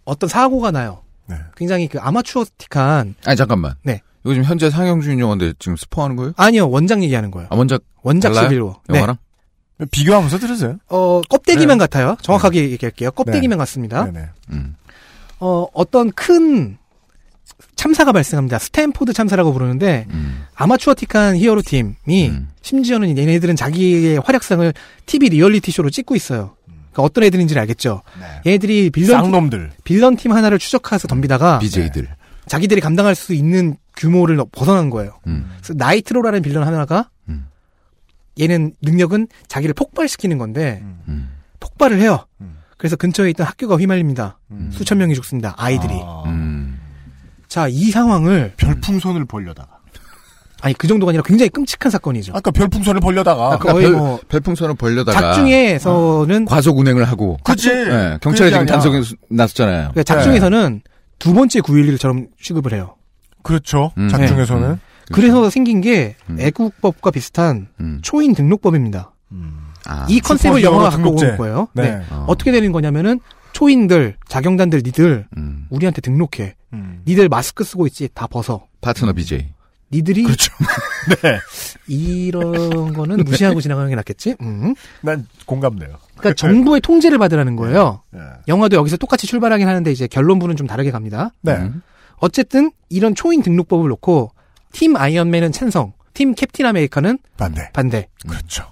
어떤 사고가 나요. 네. 굉장히 그 아마추어틱한 아니 잠깐만. 네. 이거 지금 현재 상영 중인 영화인데 지금 스포하는 거예요? 아니요 원작 얘기하는 거예요. 아 원작 원작? 11호. 네. 영화랑? 비교하면서 들으세요. 어 껍데기만 네. 같아요. 정확하게 얘기할게요. 껍데기만 같습니다. 네네. 음. 어 어떤 큰 참사가 발생합니다. 스탠포드 참사라고 부르는데 음. 아마추어틱한 히어로 팀이 음. 심지어는 얘네들은 자기의 활약상을 TV 리얼리티 쇼로 찍고 있어요. 그러니까 어떤 애들인지를 알겠죠. 네. 얘네들이 빌런 팀, 쌍놈들. 빌런 팀 하나를 추적해서 덤비다가 BJ들. 자기들이 감당할 수 있는 규모를 벗어난 거예요. 음. 그래서 나이트로라는 빌런 하나가 음. 얘는 능력은 자기를 폭발시키는 건데 음. 폭발을 해요. 음. 그래서 근처에 있던 학교가 휘말립니다. 음. 수천 명이 죽습니다. 아이들이. 아, 음. 자, 이 상황을 별풍선을 벌려다가. 아니 그 정도가 아니라 굉장히 끔찍한 사건이죠. 아까 별풍선을 벌려다가. 아, 거의 별, 뭐 별풍선을 벌려다가 작중에서는 과속 운행을 하고 그치. 네, 경찰에 그 지금. 단속이 났었잖아요. 그러니까 작중에서는 두 번째 9.11처럼 취급을 해요. 그렇죠. 음. 작중에서는. 음. 그래서 생긴 게 음. 애국법과 비슷한 음. 초인 등록법입니다. 음. 아. 이 컨셉을 영화가 갖고 등록제. 온 거예요. 네. 네. 어. 어떻게 되는 거냐면은 초인들, 자경단들 니들 음. 우리한테 등록해. 음. 니들 마스크 쓰고 있지 다 벗어. 파트너 BJ. 니들이 그렇죠. 네. 이런 거는 무시하고 지나가는 게 낫겠지? 음. 난 공감돼요. 그러니까 정부의 통제를 받으라는 거예요. 네. 영화도 여기서 똑같이 출발하긴 하는데 이제 결론부는 좀 다르게 갑니다. 네. 음. 어쨌든 이런 초인 등록법을 놓고 팀 아이언맨은 찬성, 팀 캡틴 아메리카는 반대. 반대. 그렇죠.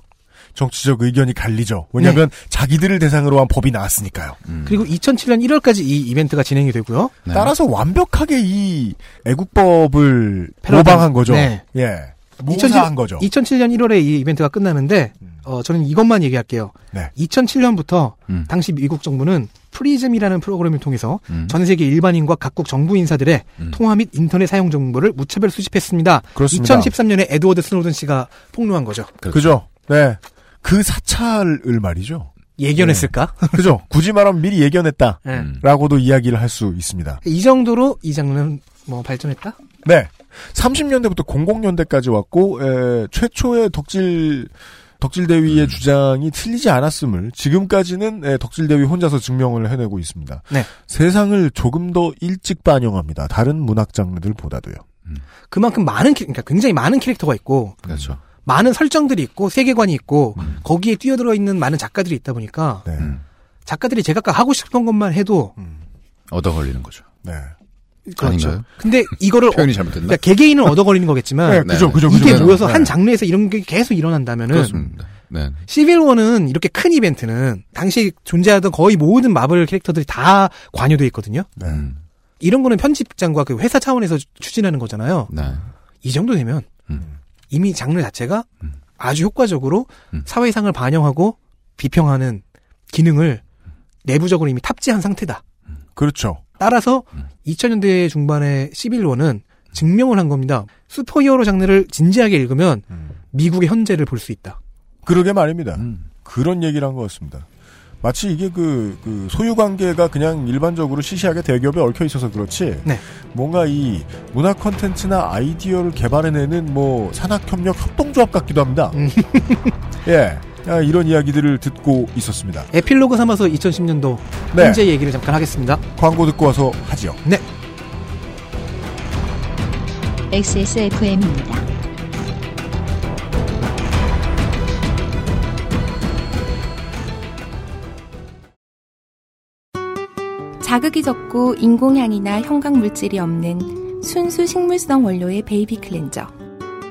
정치적 의견이 갈리죠. 왜냐하면 자기들을 대상으로 한 법이 나왔으니까요. 음. 그리고 2007년 1월까지 이 이벤트가 진행이 되고요. 네. 따라서 완벽하게 이 애국법을 모방한 거죠. 네. 예. 모사한 거죠. 2007년 1월에 이 이벤트가 끝나는데 어, 저는 이것만 얘기할게요. 네. 2007년부터 음. 당시 미국 정부는 프리즘이라는 프로그램을 통해서 음. 전 세계 일반인과 각국 정부 인사들의 음. 통화 및 인터넷 사용 정보를 무차별 수집했습니다. 그렇습니다. 2013년에 에드워드 스노든 씨가 폭로한 거죠. 그죠? 네. 그 사찰을 말이죠. 예견했을까? 그죠? 굳이 말하면 미리 예견했다. 네. 음. 라고도 이야기를 할 수 있습니다. 이 정도로 이 장르는 뭐 발전했다? 네. 30년대부터 00년대까지 왔고, 에, 최초의 덕질, 덕질대위의 주장이 틀리지 않았음을 지금까지는 에, 덕질대위 혼자서 증명을 해내고 있습니다. 네. 세상을 조금 더 일찍 반영합니다. 다른 문학 장르들보다도요. 그만큼 많은 캐- 그러니까 굉장히 많은 캐릭터가 있고 그렇죠. 많은 설정들이 있고 세계관이 있고 음. 거기에 뛰어들어 있는 많은 작가들이 있다 보니까 네. 음. 작가들이 제각각 하고 싶은 것만 해도 얻어 걸리는 거죠. 네. 그렇죠. 아닌가요? 근데 이거를 표현이 잘못됐나? 그러니까 개개인은 얻어 걸리는 거겠지만 네, 그죠, 그죠, 이게 그죠. 모여서 네. 한 장르에서 이런 게 계속 일어난다면은 그렇습니다. 네. 시빌워는 이렇게 큰 이벤트는 당시 존재하던 거의 모든 마블 캐릭터들이 다 관여돼 있거든요. 네. 음. 이런 거는 편집장과 그 회사 차원에서 추진하는 거잖아요. 네. 이 정도 되면 음. 이미 장르 자체가 음. 아주 효과적으로 음. 사회상을 반영하고 비평하는 기능을 내부적으로 이미 탑재한 상태다. 그렇죠. 따라서 음. 2000년대 중반의 시빌워는 증명을 한 겁니다. 슈퍼히어로 장르를 진지하게 읽으면 음. 미국의 현재를 볼 수 있다. 그러게 말입니다. 음. 그런 얘기를 한 것 같습니다. 마치 이게 그, 그 소유 관계가 그냥 일반적으로 시시하게 대기업에 얽혀 있어서 그렇지. 네. 뭔가 이 문화 컨텐츠나 아이디어를 개발해내는 뭐 산학협력 협동조합 같기도 합니다. 음. 예. 아, 이런 이야기들을 듣고 있었습니다. 에필로그 삼아서 2010년도 네. 현재 얘기를 잠깐 하겠습니다. 광고 듣고 와서 하지요. 네. XSFM입니다. 자극이 적고 인공향이나 형광 물질이 없는 순수 식물성 원료의 베이비 클렌저.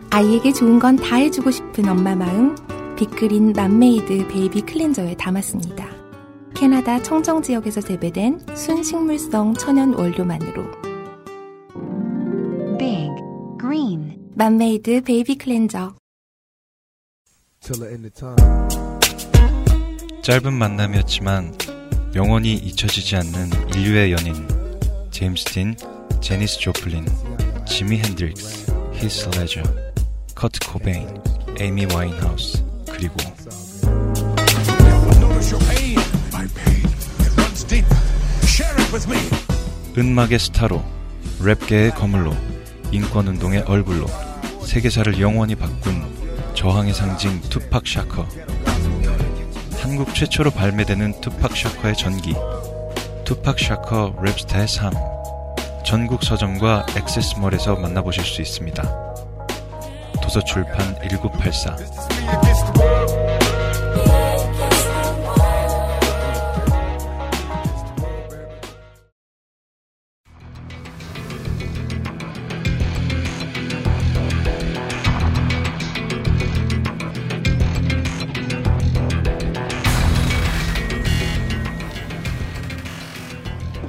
아이에게 좋은 건 다 해주고 싶은 엄마 마음, 빅그린 맘메이드 베이비 클렌저에 담았습니다. 캐나다 청정 지역에서 재배된 순식물성 천연 원료만으로. Big Green 맘메이드 베이비 클렌저. 짧은 만남이었지만 영원히 잊혀지지 않는 인류의 연인 제임스 딘, 제니스 조플린, 지미 핸드릭스, 히스 레저, 커트 코베인, 에이미 와인하우스 그리고 은막의 스타로 랩계의 거물로 인권운동의 얼굴로 세계사를 영원히 바꾼 저항의 상징 투팍 샤커 한국 최초로 발매되는 투팍 샤커의 전기. 투팍 샤커 랩스타의 삶. 전국 서점과 액세스몰에서 만나보실 수 있습니다. 도서출판 1984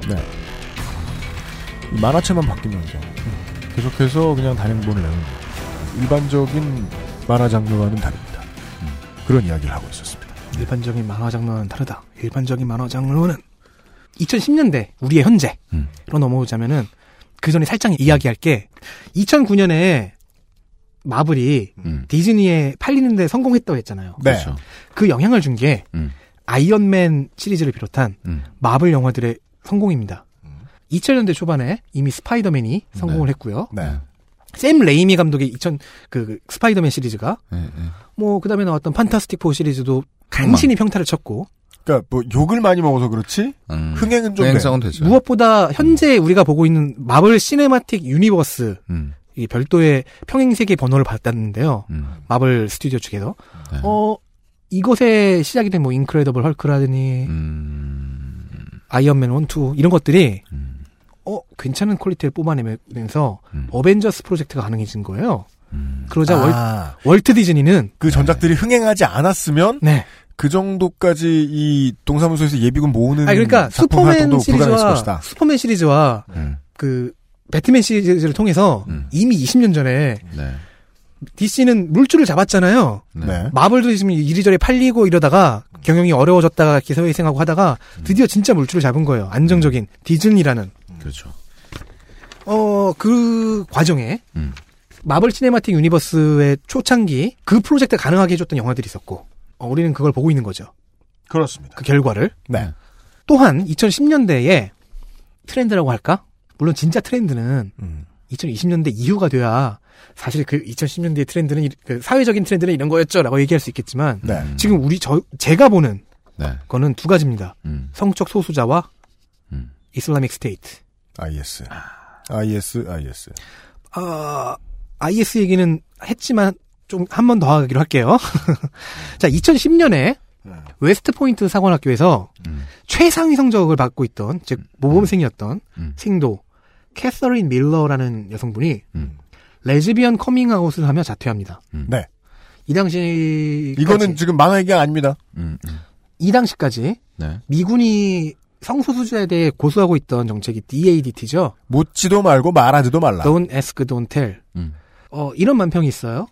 네. 이 만화책만 바뀌면서 계속해서 그냥 단행본을 내는 일반적인 만화 장르와는 다릅니다. 그런 이야기를 하고 있었습니다. 일반적인 만화 장르와는 다르다. 일반적인 만화 장르는 2010년대 우리의 현재로 음. 넘어오자면은 그 전에 살짝 이야기할 게 2009년에 마블이 음. 디즈니에 팔리는데 성공했다고 했잖아요. 네. 그렇죠. 그 영향을 준게 음. 아이언맨 시리즈를 비롯한 음. 마블 영화들의 성공입니다. 2000년대 초반에 이미 스파이더맨이 성공을 네. 했고요. 네. 샘 레이미 감독의 2000 그, 그 스파이더맨 시리즈가 네, 네. 뭐 그다음에 나왔던 판타스틱 포 시리즈도 간신히 평타를 쳤고 그러니까 뭐 욕을 많이 먹어서 그렇지 음. 흥행은 좀 흥행성은 돼. 되죠. 무엇보다 현재 우리가 보고 있는 마블 시네마틱 유니버스 음. 이 별도의 평행 세계 번호를 받았는데요. 음. 마블 스튜디오 측에서 네. 어 이곳에 시작이 된 뭐 인크레더블 헐크라더니 음. 아이언맨 1, 2 이런 것들이 어 괜찮은 퀄리티를 뽑아내면서 음. 어벤져스 프로젝트가 가능해진 거예요. 그러자 아. 월, 트 디즈니는 그 전작들이 흥행하지 않았으면 네. 그 정도까지 이 동사무소에서 예비군 모으는 아 그러니까 슈퍼맨 시리즈와. 슈퍼맨 시리즈와 음. 그 배트맨 시리즈를 통해서 이미 20년 전에 네. DC는 물주를 잡았잖아요. 네. 마블도 지금 이리저리 팔리고 이러다가 경영이 어려워졌다가 기사회생하고 하다가 드디어 진짜 물주를 잡은 거예요. 안정적인 디즈니라는. 그렇죠. 어, 그 과정에 음. 마블 시네마틱 유니버스의 초창기 그 프로젝트 가능하게 해줬던 영화들이 있었고 어, 우리는 그걸 보고 있는 거죠. 그렇습니다. 그 결과를. 네. 또한 2010년대에 트렌드라고 할까? 물론 진짜 트렌드는 음. 2020년대 이후가 돼야 사실 그 2010년대 트렌드는 이- 그 사회적인 트렌드는 이런 거였죠라고 얘기할 수 있겠지만 네. 지금 우리 저 제가 보는 네. 거는 두 가지입니다. 음. 성적 소수자와 음. Islamic State. IS. IS, IS. 아, IS 얘기는 했지만 좀 한 번 더 하기로 할게요. 자, 2010년에 웨스트 포인트 사관학교에서 최상위 성적을 받고 있던 즉 모범생이었던 생도 캐서린 밀러라는 여성분이 레즈비언 커밍아웃을 하며 자퇴합니다. 네. 이 당시 이거는 지금 만화 얘기가 아닙니다. 음, 이 당시까지 네. 미군이 성소수자에 대해 고수하고 있던 정책이 DADT죠. 묻지도 말고 말하지도 말라. Don't ask, don't tell. 음. 어, 이런 만평이 있어요.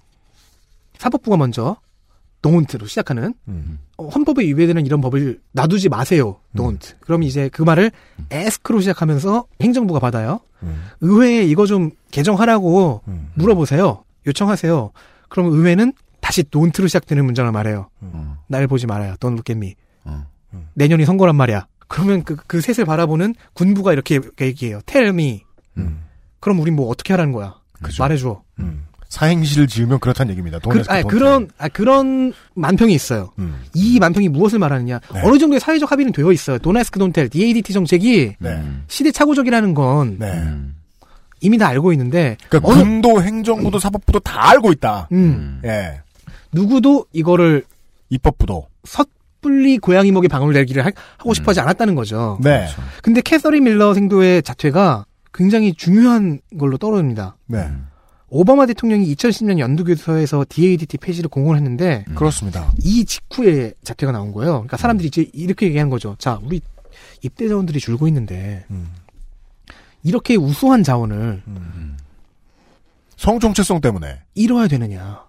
사법부가 먼저 don't로 시작하는 음. 어, 헌법에 위배되는 이런 법을 놔두지 마세요. don't. 그럼 이제 그 말을 ask로 시작하면서 행정부가 받아요. 음. 의회에 이거 좀 개정하라고 물어보세요. 요청하세요. 그럼 의회는 다시 don't로 시작되는 문장을 말해요. 음. 날 보지 말아요. Don't look at me. 어. 내년이 선거란 말이야. 그러면 그, 그 셋을 바라보는 군부가 이렇게 얘기해요. Tell me. 음. 그럼 우린 뭐 어떻게 하라는 거야? 말해줘. 사행시를 지으면 그렇다는 얘기입니다. 그, 아니, 그런 아, 그런 만평이 있어요. 음. 이 만평이 무엇을 말하느냐? 네. 어느 정도의 사회적 합의는 되어 있어요. 도나스크 돈텔 DADT 정책이 네. 시대착오적이라는 건 네. 이미 다 알고 있는데 그러니까 어느- 군도 행정부도 사법부도 다 알고 있다. 음. 예. 누구도 이거를 입법부도 섣불리 고양이 목에 방울 내기를 하, 고 싶어하지 않았다는 거죠. 네. 근데 캐서린 밀러 생도의 자퇴가 굉장히 중요한 걸로 떠오릅니다. 네. 오바마 대통령이 2010년 연두교서에서 DADT 폐지를 공언 했는데 그렇습니다. 이 직후에 자퇴가 나온 거예요. 그러니까 사람들이 이제 이렇게 얘기한 거죠. 자, 우리 입대 자원들이 줄고 있는데 이렇게 우수한 자원을 성정체성 때문에 잃어야 되느냐?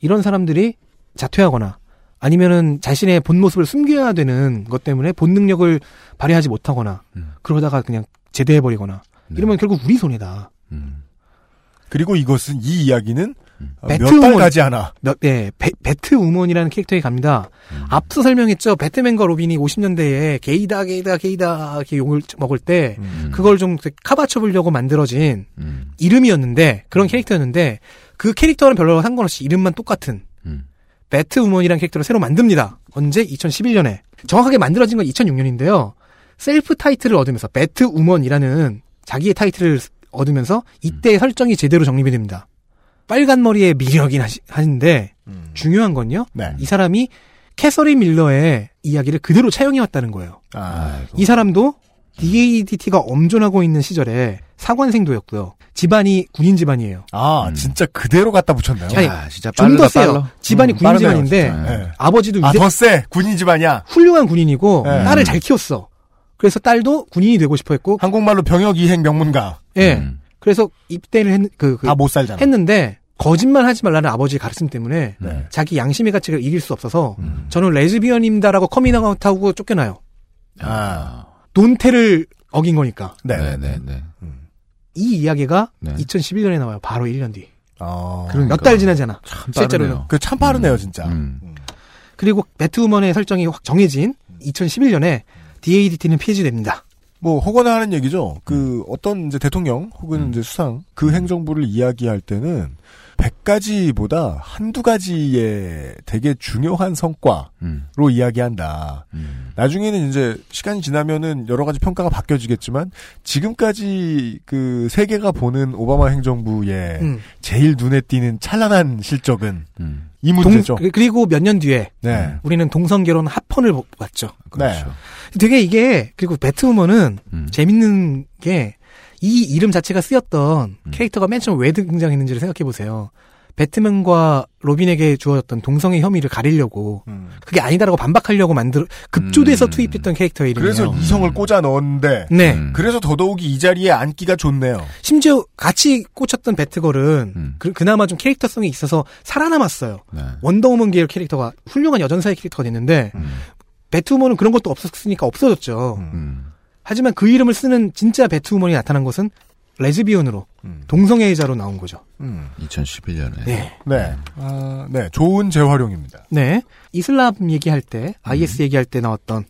이런 사람들이 자퇴하거나 아니면은 자신의 본 모습을 숨겨야 되는 것 때문에 본 능력을 발휘하지 못하거나 그러다가 그냥 제대해 버리거나 이러면 결국 우리 손해다. 그리고 이것은 이 이야기는 어, 배트 몇달 우먼- 가지 않아. 몇, 네, 배, 배트 우먼이라는 캐릭터에 갑니다. 앞서 설명했죠. 배트맨과 로빈이 50년대에 게이다, 게이다, 게이다 이렇게 욕을 먹을 때 그걸 좀 카바쳐 보려고 만들어진 이름이었는데 그런 캐릭터였는데 그 캐릭터는 별로 상관없이 이름만 똑같은 배트 우먼이라는 캐릭터를 새로 만듭니다. 언제? 2011년에. 정확하게 만들어진 건 2006년인데요. 셀프 타이틀을 얻으면서 배트 우먼이라는 자기의 타이틀을 얻으면서 이때 설정이 제대로 정립이 됩니다. 빨간 머리의 미녀이긴 하시- 하는데 중요한 건요. 네. 이 사람이 캐서린 밀러의 이야기를 그대로 차용해 왔다는 거예요. 아, 이 사람도 DADT가 엄존하고 있는 시절에 사관생도였고요. 집안이 군인 집안이에요. 아, 진짜 그대로 갖다 붙였네요. 아니, 아, 진짜 좀더 빠르다, 세요. 빨라. 집안이 음, 군인 빠르네요, 집안인데. 네. 아버지도 아, 위대- 더 세. 군인 집안이야. 훌륭한 군인이고 네. 딸을 잘 키웠어. 그래서 딸도 군인이 되고 싶어 했고 한국말로 병역 이행 명문가. 예. 음. 그래서 입대를 했, 그, 그 다못 살잖아. 했는데 거짓말 하지 말라는 아버지의 가르침 때문에 네. 자기 양심의 가치를 이길 수 없어서 저는 레즈비언입니다라고 커밍아웃하고 쫓겨나요. 아. don't tell을 어긴 거니까. 네. 네, 네, 네. 이 이야기가 네. 2011년에 나와요. 바로 1년 뒤. 아. 그러니까. 몇달 지나잖아. 참 실제로는. 빠르네요. 그참 빠르네요, 진짜. 음. 그리고 배트우먼의 설정이 확 정해진 2011년에 DADT는 폐지됩니다. 뭐 혹언 하는 얘기죠. 그 어떤 이제 대통령 혹은 이제 수상 그 행정부를 이야기할 때는 100가지보다 한두 가지의 되게 중요한 성과로 음. 이야기한다. 나중에는 이제 시간이 지나면은 여러 가지 평가가 바뀌어지겠지만 지금까지 그 세계가 보는 오바마 행정부의 음. 제일 눈에 띄는 찬란한 실적은 음. 이 동- 문제죠. 그리고 몇 년 뒤에 네. 우리는 동성 결혼 합헌을 봤죠. 네. 되게 이게 그리고 배트우먼은 재밌는 게 이 이름 자체가 쓰였던 캐릭터가 맨 처음 왜 등장했는지를 생각해 보세요. 배트맨과 로빈에게 주어졌던 동성애 혐의를 가리려고 그게 아니다라고 반박하려고 만들 급조돼서 투입했던 캐릭터의 이름이에요. 그래서 이성을 꽂아 넣었는데 네. 그래서 더더욱이 이 자리에 앉기가 좋네요. 심지어 같이 꽂혔던 배트걸은 그, 그나마 좀 캐릭터성이 있어서 살아남았어요. 원더우먼 계열 캐릭터가 훌륭한 여전사의 캐릭터가 됐는데 배트우먼은 그런 것도 없었으니까 없어졌죠. 하지만 그 이름을 쓰는 진짜 배트우먼이 나타난 것은 레즈비언으로 동성애자로 나온 거죠. 2011년에. 네. 네. 아, 네. 좋은 재활용입니다. 네. 이슬람 얘기할 때, IS 얘기할 때 나왔던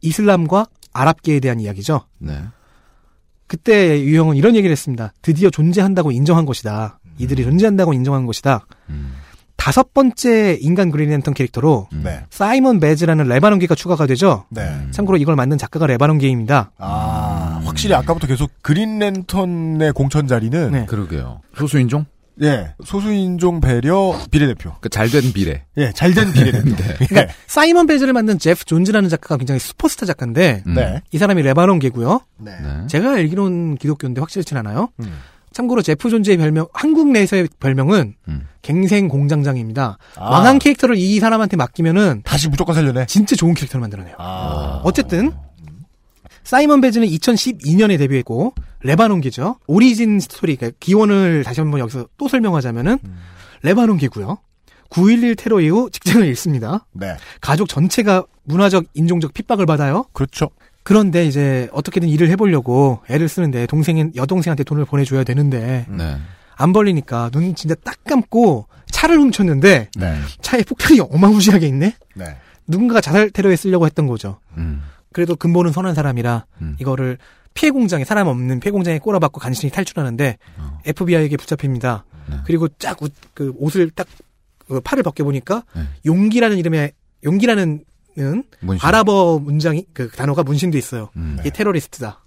이슬람과 아랍계에 대한 이야기죠. 네. 그때 유형은 이런 얘기를 했습니다. 드디어 존재한다고 인정한 것이다. 이들이 존재한다고 인정한 것이다. 다섯 번째 인간 그린 랜턴 캐릭터로 네. 사이먼 베즈라는 레바논계가 추가가 되죠. 네. 참고로 이걸 만든 작가가 레바논계입니다. 아, 확실히 아까부터 계속 그린 랜턴의 공천 자리는 네. 그러게요. 소수인종? 예, 소수인종 배려 비례대표. 그 잘된 비례. 예, 잘된 비례대표. 그러니까 사이먼 베즈를 만든 제프 존즈라는 작가가 굉장히 슈퍼스타 작가인데 네. 이 사람이 레바논계고요. 네. 제가 알기로는 기독교인데 확실치 않아요. 음. 참고로 제프 존즈의 별명 한국 내에서의 별명은 갱생 공장장입니다. 아. 망한 캐릭터를 이 사람한테 맡기면은 다시 무조건 살려내. 진짜 좋은 캐릭터를 만들어내요. 아. 어쨌든 사이먼 베즈는 2012년에 데뷔했고 레바논계죠. origin story 그러니까 기원을 다시 한번 여기서 또 설명하자면은 레바논계고요. 9.11 테러 이후 직장을 잃습니다. 네. 가족 전체가 문화적 인종적 핍박을 받아요. 그렇죠. 그런데 이제 어떻게든 일을 해보려고 애를 쓰는데 동생인 여동생한테 돈을 보내줘야 되는데 네. 안 벌리니까 눈 진짜 딱 감고 차를 훔쳤는데 네. 차에 폭탄이 어마무시하게 있네. 네. 누군가가 자살 테러에 쓰려고 했던 거죠. 음. 그래도 근본은 선한 사람이라 이거를 피해 공장에 사람 없는 피해 공장에 꼬라박고 간신히 탈출하는데 어. FBI에게 붙잡힙니다. 네. 그리고 쫙 그 옷을 딱 그 팔을 벗겨 보니까 네. 용기라는 이름의 용기라는 은 문신. 아랍어 문장이 그 단어가 문신돼 있어요. 음. 이게 테러리스트다.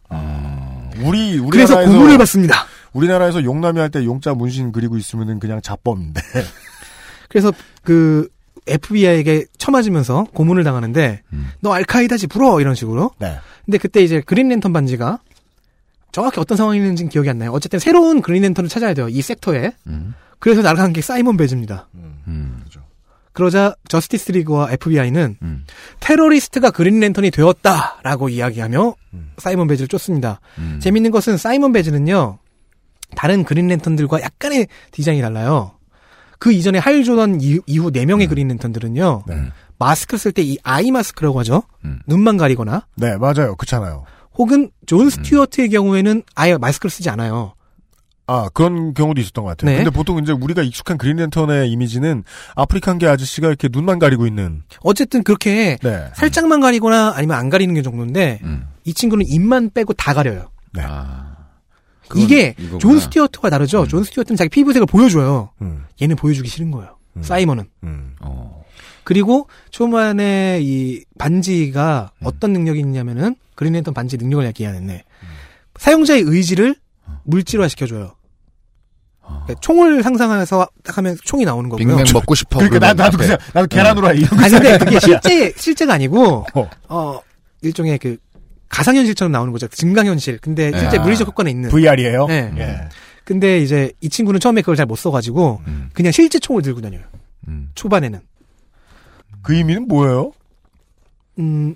우리 우리나라에서 그래서 고문을 받습니다. 우리나라에서 용남이 할 때 용자 문신 그리고 있으면은 그냥 자범인데. 그래서 그 FBI에게 처맞으면서 고문을 당하는데 너 알카이다지 불어 이런 식으로. 네. 근데 그때 이제 그린랜턴 반지가 정확히 어떤 상황이었는지는 기억이 안 나요. 어쨌든 새로운 그린랜턴을 찾아야 돼요. 이 섹터에. 그래서 날아간 게 사이먼 베즈입니다. 음. 그러자 저스티스 리그와 FBI는 음. 테러리스트가 그린랜턴이 되었다라고 이야기하며 사이먼 베즈를 쫓습니다. 음. 재밌는 것은 사이먼 베즈는요. 다른 그린랜턴들과 약간의 디자인이 달라요. 그 이전에 할 조던 이후, 이후 4명의 그린랜턴들은요. 마스크 쓸 때 이 eye mask라고 하죠. 눈만 가리거나 네, 맞아요. 그렇잖아요. 혹은 존 스튜어트의 경우에는 아예 마스크를 쓰지 않아요. 아, 그런 경우도 있었던 것 같아요. 네. 근데 보통 이제 우리가 익숙한 그린랜턴의 이미지는 아프리칸계 아저씨가 이렇게 눈만 가리고 있는. 어쨌든 그렇게 네. 살짝만 가리거나 아니면 안 가리는 게 정도인데 이 친구는 입만 빼고 다 가려요. 네. 그건 이게 이거구나. 존 스튜어트와 다르죠. 존 스튜어트는 자기 피부색을 보여줘요. 음. 얘는 보여주기 싫은 거예요. 사이먼은. 음. 어. 그리고 초반에 이 반지가 음. 어떤 능력이 있냐면은 그린랜턴 반지 능력을 얘기하는데 사용자의 의지를 물질화 시켜줘요. 그러니까 총을 상상해서 딱 하면 총이 나오는 거고요. 빅맥 먹고 싶어. 그러니까 나, 나도. 그냥, 나도 계란으로 해. 이러고 아니 근데 그게. 실제 실제가 아니고 어. 어 일종의 그 가상현실처럼 나오는 거죠. 증강현실. 근데 실제 아. 물리적 효과는 있는. VR이에요? 네. 예. 근데 이제 이 친구는 처음에 그걸 잘 못 써가지고 음. 그냥 실제 총을 들고 다녀요. 초반에는. 그 의미는 뭐예요? 음,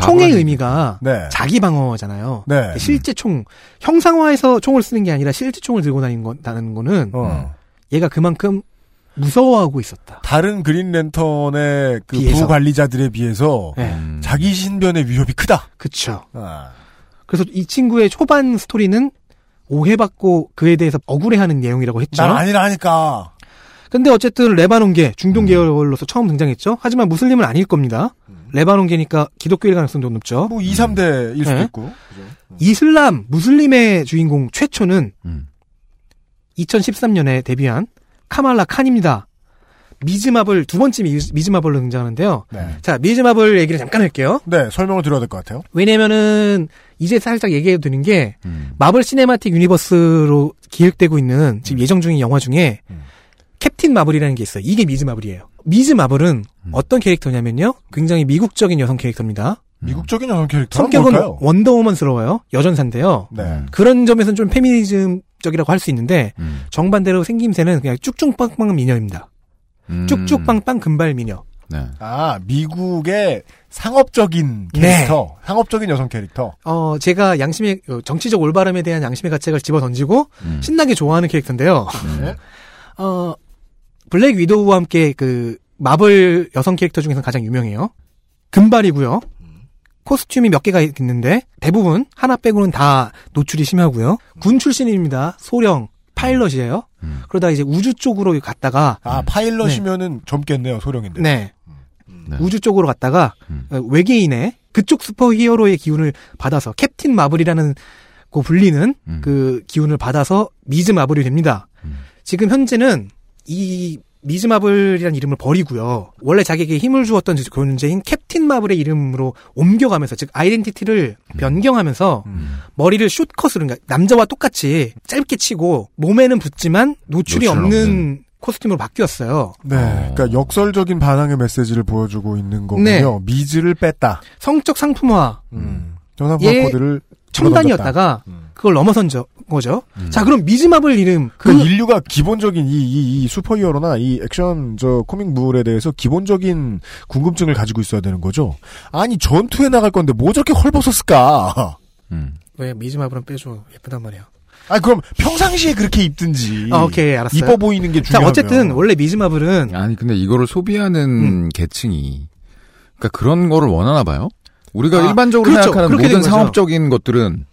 총의 아니에요. 의미가 네. 자기 방어잖아요. 네. 실제 총 형상화해서 총을 쓰는 게 아니라 실제 총을 들고 다니는 거다는 거는 어. 얘가 그만큼 무서워하고 있었다. 다른 그린랜턴의 그 비해서. 부관리자들에 비해서 네. 자기 신변의 위협이 크다. 그쵸. 아. 그래서 이 친구의 초반 스토리는 오해받고 그에 대해서 억울해하는 내용이라고 했죠. 난 아니라니까. 근데 어쨌든 레바논계 중동 계열로서 처음 등장했죠. 하지만 무슬림은 아닐 겁니다. 레바논계니까 기독교일 가능성도 높죠. 뭐 2, 3대일 수도 네. 있고. 이슬람 무슬림의 주인공 최초는 음. 2013년에 데뷔한 카말라 칸입니다. 미즈마블 두 번째 미즈, 미즈마블로 등장하는데요. 네. 자, 미즈마블 얘기를 잠깐 할게요. 네, 설명을 드려야 될 것 같아요. 왜냐면은 이제 살짝 얘기해 드는 게 음. 마블 시네마틱 유니버스로 기획되고 있는 지금 예정 중인 영화 중에 캡틴 마블이라는 게 있어요. 이게 미즈 마블이에요. 미즈 마블은 어떤 캐릭터냐면요. 굉장히 미국적인 여성 캐릭터입니다. 미국적인 여성 캐릭터는 성격은 뭘까요? 원더우먼스러워요. 여전사인데요. 네. 그런 점에서는 좀 페미니즘적이라고 할 수 있는데 음. 정반대로 생김새는 그냥 쭉쭉빵빵 미녀입니다. 음. 쭉쭉빵빵 금발 미녀. 네. 아, 미국의 상업적인 네. 캐릭터, 상업적인 여성 캐릭터. 어, 제가 양심의, 어, 정치적 올바름에 대한 양심의 가책을 집어 던지고, 신나게 좋아하는 캐릭터인데요. 네. 어, 블랙 위도우와 함께 그, 마블 여성 캐릭터 중에서 가장 유명해요. 금발이고요. 코스튬이 몇 개가 있는데, 대부분, 하나 빼고는 다 노출이 심하고요. 군 출신입니다. 소령, 파일럿이에요. 그러다 이제 우주 쪽으로 갔다가, 아, 파일럿이면은 젊겠네요, 소령인데. 네. 우주 쪽으로 갔다가 어, 외계인의 그쪽 슈퍼 히어로의 기운을 받아서 캡틴 마블이라는 고 불리는 그 기운을 받아서 미즈 마블이 됩니다. 지금 현재는 이 미즈 마블이라는 이름을 버리고요. 원래 자기에게 힘을 주었던 존재인 캡틴 마블의 이름으로 옮겨가면서 즉 아이덴티티를 변경하면서 머리를 숏컷으로 그러니까 남자와 똑같이 짧게 치고 몸에는 붙지만 노출이 노출 없는 없는. 코스튬으로 바뀌었어요. 네. 그러니까 역설적인 반항의 메시지를 보여주고 있는 거군요. 네. 미즈를 뺐다. 성적 상품화. 정상화 예, 코드를 첨단이었다가 그걸 넘어선 저, 거죠. 자, 그럼 미즈마블 이름 그 인류가 기본적인 이, 이, 이 슈퍼히어로나 이 액션 저 코믹물에 대해서 기본적인 궁금증을 가지고 있어야 되는 거죠. 아니 전투에 나갈 건데 뭐 저렇게 헐벗었을까? 왜 미즈마블은 빼줘 예쁘단 말이야. 아 그럼 평상시에 그렇게 입든지. 아, 오케이 알았어요. 이뻐 보이는 게 자, 중요하면. 어쨌든 원래 미즈마블은 아니 근데 이거를 소비하는 계층이 그러니까 그런 거를 원하나 봐요. 우리가 아, 일반적으로 그렇죠. 생각하는 모든. 상업적인 것들은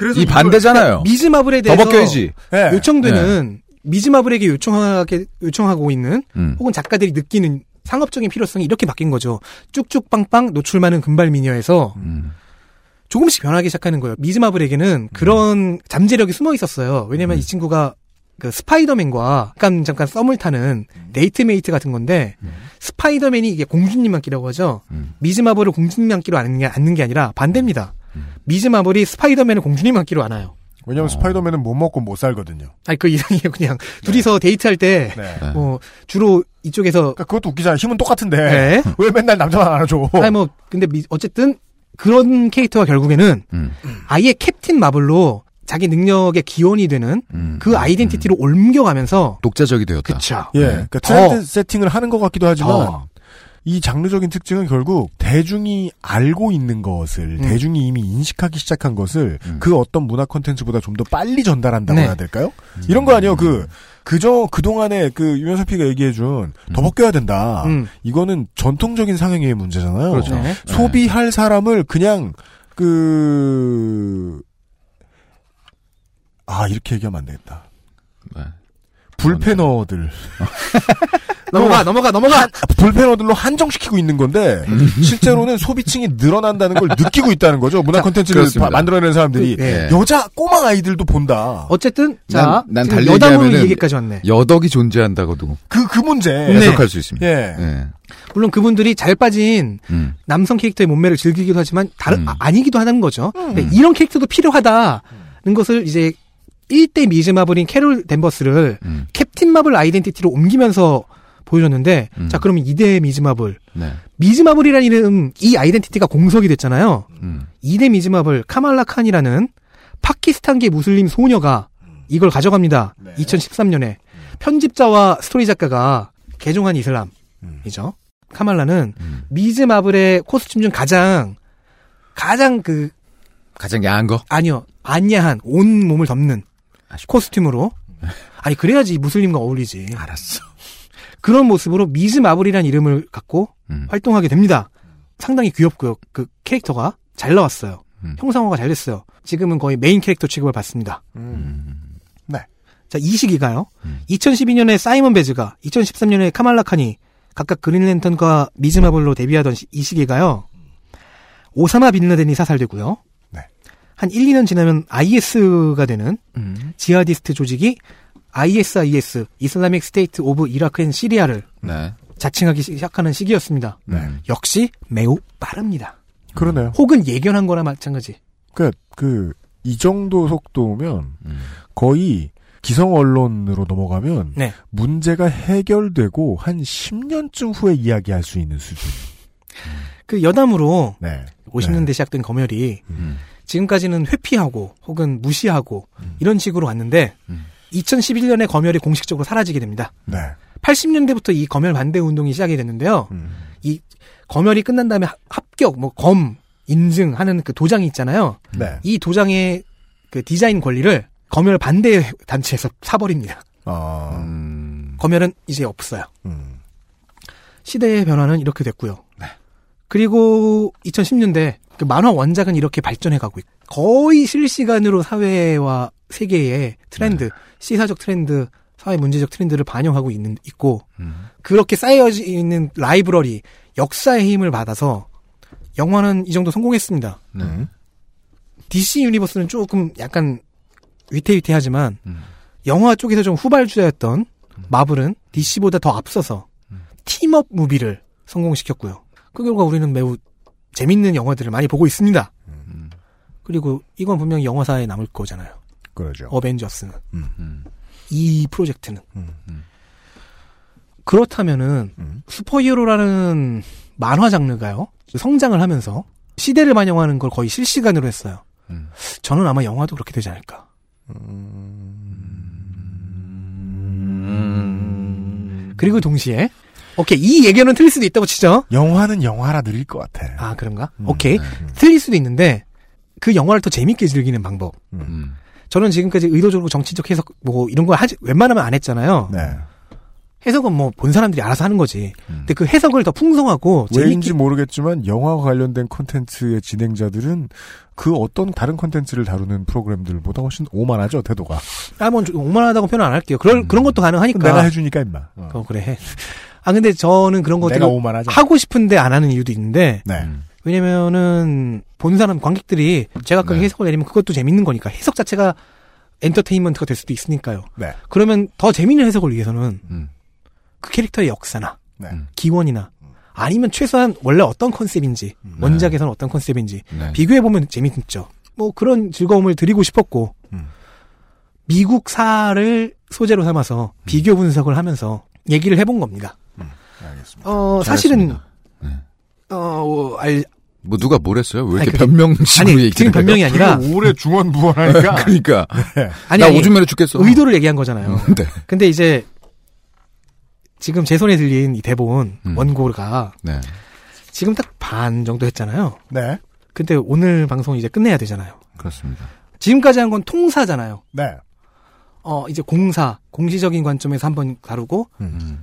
그래서 이 반대잖아요. 그러니까 미즈마블에 대해서 더 벗겨야지. 네. 요청되는 미즈마블에게 요청하게 요청하고 있는 음. 혹은 작가들이 느끼는 상업적인 필요성이 이렇게 바뀐 거죠. 쭉쭉 빵빵 노출 많은 금발 미녀에서 음. 조금씩 변하기 시작하는 거예요. 미즈마블에게는 그런 잠재력이 숨어 있었어요. 왜냐면 이 친구가 그 스파이더맨과 잠깐 잠깐 썸을 타는 데이트메이트 같은 건데 스파이더맨이 이게 공주님 안기라고 하죠. 미즈마블을 공주님 안기로 안는 게, 안는 게 아니라 반대입니다. 미즈마블이 스파이더맨을 공주님 안기로 안아요. 왜냐면 스파이더맨은 못 먹고 못 살거든요. 아니 그 이상이에요. 그냥 둘이서 데이트할 때 네. 뭐 주로 이쪽에서 그러니까 그것도 웃기잖아. 힘은 똑같은데 네. 왜 맨날 남자만 안아줘? 아니 뭐 근데 미- 어쨌든 그런 캐릭터가 결국에는 음. 아예 캡틴 마블로 자기 능력의 기원이 되는 음. 그 아이덴티티로 옮겨가면서 독자적이 되었다. 그쵸. 예, 네. 그러니까 더. 트렌드 세팅을 하는 것 같기도 하지만 더. 이 장르적인 특징은 결국 대중이 알고 있는 것을 음. 대중이 이미 인식하기 시작한 것을 그 어떤 문화 콘텐츠보다 좀 더 빨리 전달한다고 네. 해야 될까요? 이런 거 아니에요. 그 그저 그 동안에 그 유명석 피가 얘기해준 더 벗겨야 된다. 음. 이거는 전통적인 상행의 문제잖아요. 그렇죠. 네. 소비할 사람을 그냥 그 아, 이렇게 얘기하면 안 되겠다. 네. 불패너들. 넘어가 넘어가 넘어가 불패너들로 한정시키고 있는 건데 실제로는 소비층이 늘어난다는 걸 느끼고 있다는 거죠. 문화 자, 콘텐츠를 만들어내는 사람들이 그, 예. 여자 꼬마 아이들도 본다. 어쨌든 자 난, 난 여담으로 얘기까지 왔네. 여덕이 존재한다고도 그 그 문제. 해석할 수 있습니다. 예. 예. 물론 그분들이 잘 빠진 음. 남성 캐릭터의 몸매를 즐기기도 하지만 다른 음. 아, 아니기도 하는 거죠. 근데 이런 캐릭터도 필요하다는 것을 이제 1대 미즈 마블인 캐롤 댄버스를 음. 캡틴 마블 identity로 옮기면서 보여줬는데 자 그러면 2대 미즈 마블 네. 미즈 마블이라는 이름 이 identity가 공석이 됐잖아요. 음. 2대 미즈 마블 카말라 칸이라는 파키스탄계 무슬림 소녀가 이걸 가져갑니다. 2013년에 편집자와 스토리 작가가 개종한 이슬람이죠. 카말라는 미즈 마블의 코스튬 중 가장 가장 그 가장 야한 거? 아니요 안 야한 온 몸을 덮는 코스튬으로 아니 그래야지 무슬림과 어울리지. 알았어. 그런 모습으로 미즈 마블이라는 이름을 갖고 활동하게 됩니다. 상당히 귀엽고요. 그 캐릭터가 잘 나왔어요. 형상화가 잘 됐어요. 지금은 거의 메인 캐릭터 취급을 받습니다. 네. 자, 이 시기가요. 2012년에 사이먼 베즈가, 2013년에 카말라 칸이 각각 그린랜턴과 미즈 마블로 데뷔하던 시- 이 시기가요. 오사마 빈 라덴이 사살되고요. 네. 한 1, 2년 지나면 IS가 되는 음. 지하디스트 조직이 ISIS Islamic State of Iraq and Syria를 네. 자칭하기 시작하는 시기였습니다. 네. 역시 매우 빠릅니다. 그러네요. 혹은 예견한 거나 마찬가지. 그, 그, 이 정도 속도면 음. 거의 기성 언론으로 넘어가면 네. 문제가 해결되고 한 10년쯤 후에 이야기할 수 있는 수준. 그 여담으로 네. 50년대 시작된 검열이 음. 지금까지는 회피하고 혹은 무시하고 음. 이런 식으로 왔는데 2011년에 검열이 공식적으로 사라지게 됩니다. 네. 80년대부터 이 검열 반대 운동이 시작이 됐는데요. 음. 이 검열이 끝난 다음에 하- 합격, 뭐 검 인증하는 그 도장이 있잖아요. 네. 이 도장의 그 디자인 권리를 검열 반대 단체에서 사버립니다. 아, 음. 검열은 이제 없어요. 음. 시대의 변화는 이렇게 됐고요. 그리고 2010년대 그 만화 원작은 이렇게 발전해 가고 있고 거의 실시간으로 사회와 세계의 트렌드, 시사적 트렌드, 사회 문제적 트렌드를 반영하고 있는 있고 그렇게 쌓여 있는 라이브러리, 역사의 힘을 받아서 영화는 이 정도 성공했습니다. 네. DC 유니버스는 조금 약간 위태위태하지만 영화 쪽에서 좀 후발주자였던 마블은 DC보다 더 앞서서 team-up movie를 성공시켰고요. 그 결과 우리는 매우 재밌는 영화들을 많이 보고 있습니다. 그리고 이건 분명히 영화사에 남을 거잖아요. 그러죠. 어벤져스는. 음. 이 프로젝트는. 음. 그렇다면은 슈퍼히어로라는 만화 장르가요. 성장을 하면서 시대를 반영하는 걸 거의 실시간으로 했어요. 저는 아마 영화도 그렇게 되지 않을까. 그리고 동시에 오케이 이 예견은 틀릴 수도 있다고 치죠. 영화는 영화라 느릴 것 같아. 아 그런가? 오케이 틀릴 수도 있는데 그 영화를 더 재밌게 즐기는 방법. 음. 저는 지금까지 의도적으로 정치적 해석 뭐 이런 거 하지 웬만하면 안 했잖아요. 네. 해석은 뭐 본 사람들이 알아서 하는 거지. 근데 그 해석을 더 풍성하고 왜인지 재밌게 모르겠지만 영화와 관련된 콘텐츠의 진행자들은 그 어떤 다른 콘텐츠를 다루는 프로그램들보다 훨씬 오만하죠 태도가. 아뭐 오만하다고 표현 안 할게요. 그런 그런 것도 가능하니까. 내가 해주니까 임마. 어. 어, 그래 해. 아 근데 저는 그런 오만하죠. 하고 싶은데 안 하는 이유도 있는데 네. 왜냐면은 본 사람 관객들이 제각각의 해석을 내리면 그것도 재밌는 거니까 해석 자체가 엔터테인먼트가 될 수도 있으니까요. 네. 그러면 더 재밌는 해석을 위해서는 음. 그 캐릭터의 역사나 네. 기원이나 아니면 최소한 원래 어떤 컨셉인지 원작에서는 어떤 컨셉인지 네. 비교해 보면 재밌죠. 뭐 그런 즐거움을 드리고 싶었고 음. 미국사를 소재로 삼아서 비교 분석을 하면서 얘기를 해본 겁니다. 알겠습니다. 어 사실은. 어 알, 뭐 누가 뭘 했어요? 왜 이렇게 변명식으로 아니, 지금 변명이? 아니라 오래 중언부언하니까. 그러니까 아니, 나 아니, 오줌 마려 죽겠어. 의도를 얘기한 거잖아요. 네. 근데 이제 지금 제 손에 들린 이 대본 음. 원고가 네. 지금 딱 반 정도 했잖아요. 네. 근데 오늘 방송 이제 끝내야 되잖아요. 그렇습니다. 지금까지 한 건 통사잖아요. 네. 어, 이제 공사, 공시적인 관점에서 한번 다루고, 음.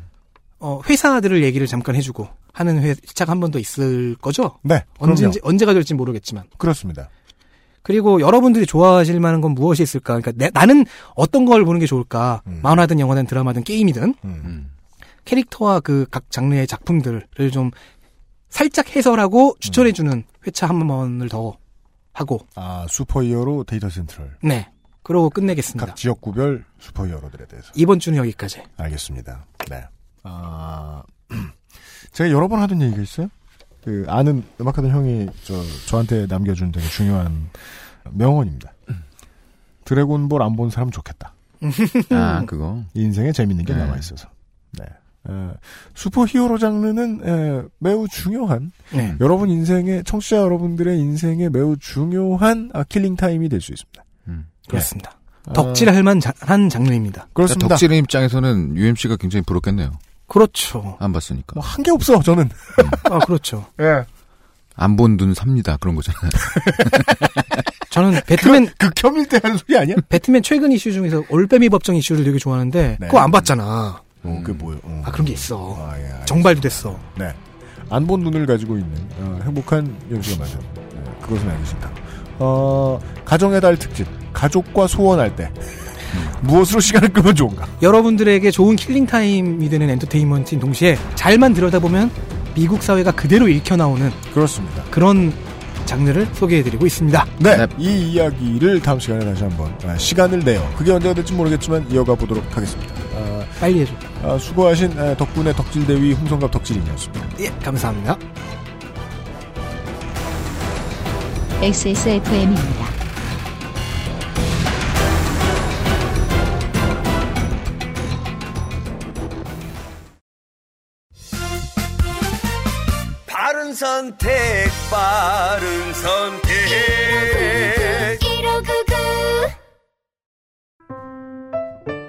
어, 회사들을 얘기를 잠깐 해주고 하는 회차가 한 번 더 있을 거죠? 네. 그럼요. 언제가 될지 모르겠지만. 그렇습니다. 그리고 여러분들이 좋아하실 만한 건 무엇이 있을까? 그러니까 내- 나는 어떤 걸 보는 게 좋을까? 만화든 영화든 드라마든 게임이든 음. 캐릭터와 그 각 장르의 작품들을 좀 살짝 해설하고 추천해주는 회차 한 번을 더 하고, 아 superhero data central. 네. 그러고 끝내겠습니다. 각 지역구별 슈퍼히어로들에 대해서. 이번 주는 여기까지. 알겠습니다. 네. 아, 제가 여러 번 하던 얘기가 있어요. 그, 아는 음악하던 형이 저, 저한테 남겨준 되게 중요한 명언입니다. 드래곤볼 안 본 사람 좋겠다. 아 그거. 인생에 재밌는 게 네. 남아 있어서. 네. 에, 슈퍼히어로 장르는 에, 매우 중요한, 네. 여러분 인생의, 청취자 여러분들의 인생에 매우 중요한 아, killing time이 될 수 있습니다. 그렇습니다. 아. 덕질할 만한 장르입니다. 그렇습니다. 덕질의 입장에서는 UMC가 굉장히 부럽겠네요. 그렇죠. 안 봤으니까. 뭐 한 게 없어, 저는. 아, 그렇죠. 예. 안 본 눈 삽니다. 그런 거잖아요. 저는 배트맨 극혐일 때 하는 소리 아니야? 배트맨 최근 이슈 중에서 올빼미 법정 이슈를 되게 좋아하는데 그거 안 봤잖아. 어, 그게 뭐요? 어. 아 그런 게 있어. 아, 예. 정발도 됐어. 네. 안 본 눈을 가지고 있는 어, 행복한 연수가 맞아. 네, 그것은 알기 싫다. 어, 가정의 달 특집. 가족과 소원할 때. 무엇으로 시간을 끄면 좋은가? 여러분들에게 좋은 killing time이 되는 엔터테인먼트인 동시에 잘만 들여다보면 미국 사회가 그대로 읽혀 나오는 그렇습니다. 그런 장르를 소개해드리고 있습니다. 네, 이 이야기를 다음 시간에 다시 한번 아, 시간을 내요. 그게 언제가 될지 모르겠지만 이어가 보도록 하겠습니다. 아, 빨리 해줘. 아, 수고하신 아, 덕분에 덕질 대위 홍성갑 덕질인이었습니다. 예, 감사합니다. XSFM입니다. 선택, 바른 선택.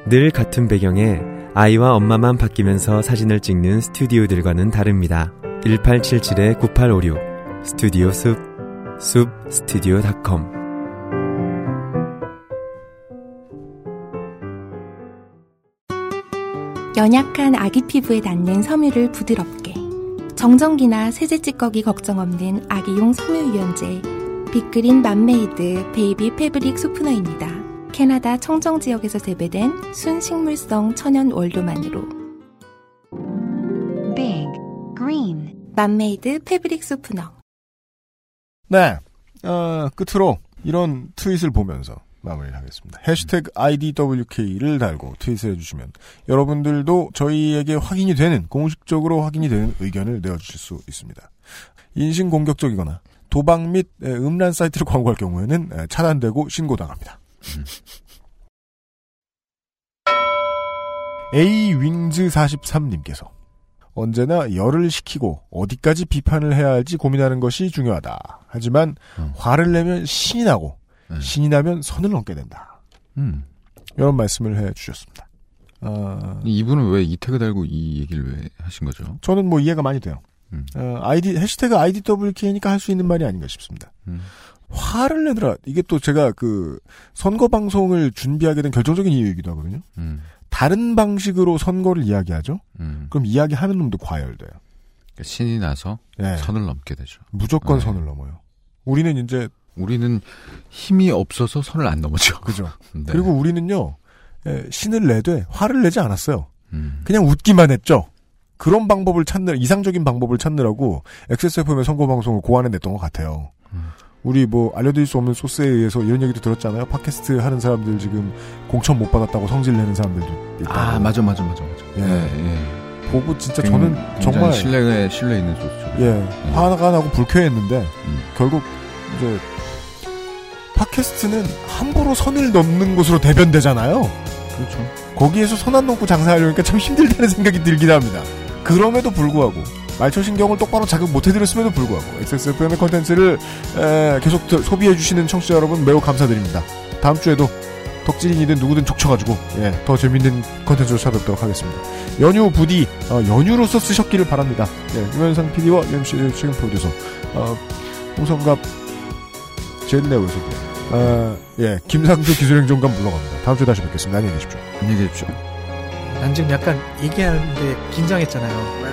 늘 같은 배경에 아이와 엄마만 바뀌면서 사진을 찍는 스튜디오들과는 다릅니다. 1877-9856 스튜디오 숲, 숲 스튜디오닷컴 연약한 아기 피부에 닿는 섬유를 부드럽게 정전기나 세제 찌꺼기 걱정 없는 아기용 섬유 유연제 Big Green Mom Made Baby Fabric Softener입니다. 캐나다 청정 지역에서 재배된 순식물성 천연 원료만으로. Big Green. Mom Made Fabric Softener. 네, 어, 끝으로 이런 트윗을 보면서 마무리를 하겠습니다. 해시태그 IDWK를 달고 트윗을 해주시면 여러분들도 저희에게 확인이 되는 공식적으로 확인이 되는 의견을 내어주실 수 있습니다. 인신공격적이거나 도박 및 에, 음란 사이트를 광고할 경우에는 에, 차단되고 신고당합니다. A윙즈43님께서 언제나 열을 식히고 어디까지 비판을 해야 할지 고민하는 것이 중요하다. 하지만 화를 내면 신이 나고 신이 나면 선을 넘게 된다. 음. 이런 말씀을 해 주셨습니다. 어, 이분은 왜 이태그 달고 이 얘기를 왜 하신 거죠? 저는 뭐 이해가 많이 돼요. 음. 어, 아이디 해시태그 IDWK니까 할 수 있는 말이 아닌가 싶습니다. 음. 화를 내더라. 이게 또 제가 그 선거 방송을 준비하게 된 결정적인 이유이기도 하거든요. 음. 다른 방식으로 선거를 이야기하죠. 음. 그럼 이야기하는 놈도 과열돼요. 그러니까 신이 나서 네. 선을 넘게 되죠. 무조건 네. 선을 넘어요. 우리는 이제 우리는 힘이 없어서 선을 안 넘어죠. 그죠. 네. 그리고 우리는요 에, 신을 내되 화를 내지 않았어요. 음. 그냥 웃기만 했죠. 그런 방법을 찾느 이상적인 방법을 찾느라고 XSFM의 선거 방송을 고안해 냈던 것 같아요. 음. 우리 뭐 알려드릴 수 없는 소스에 의해서 이런 얘기도 들었잖아요. 팟캐스트 하는 사람들 지금 공천 못 받았다고 성질 내는 사람들도 있다고. 아 맞아 맞아 맞아 맞아. 예. 예. 보고 진짜 굉- 저는 정말 신뢰에 신뢰 있는 소스죠. 예 화가 나고 불쾌했는데 음. 결국 이제 팟캐스트는 함부로 선을 넘는 곳으로 대변되잖아요. 그렇죠. 거기에서 선 안 넘고 장사하려니까 참 힘들다는 생각이 들긴 합니다. 그럼에도 불구하고 말초 신경을 똑바로 자극 못 해드렸음에도 불구하고 XSFM의 컨텐츠를 에, 계속 드- 소비해주시는 청취자 여러분 매우 감사드립니다. 다음 주에도 덕질인이든 누구든 족쳐가지고 예, 더 재밌는 컨텐츠로 찾아뵙도록 하겠습니다. 연휴 부디 어, 연휴로서 쓰셨기를 바랍니다. 예, 유현상 PD와 UMC의 최근 프로듀서 어, 홍성갑 젠네오에서도 어, 예, 김상주 기술행정관 물러갑니다. 다음 주에 다시 뵙겠습니다. 안녕히 계십시오. 안녕히 계십시오. 난 지금 약간 얘기하는데 긴장했잖아요.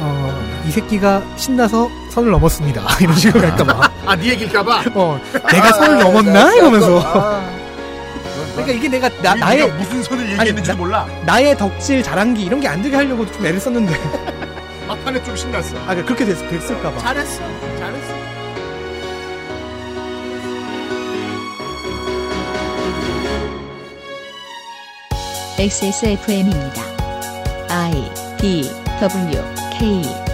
어, 이 새끼가 신나서 선을 넘었습니다. 이런 식으로 갈까봐. 아, 네 얘기일까봐? 어, 내가 선을 넘었나? 이러면서. 그러니까 이게 내가 나, 나의 무슨 선을 얘기했는지 나, 몰라. 나의 덕질 자랑기 이런 게 안 되게 하려고 좀 애를 썼는데. 막판에 좀 신났어. 아, 그렇게 됐, 됐을까봐. 잘했어. 잘했어. XSFM입니다. I D W K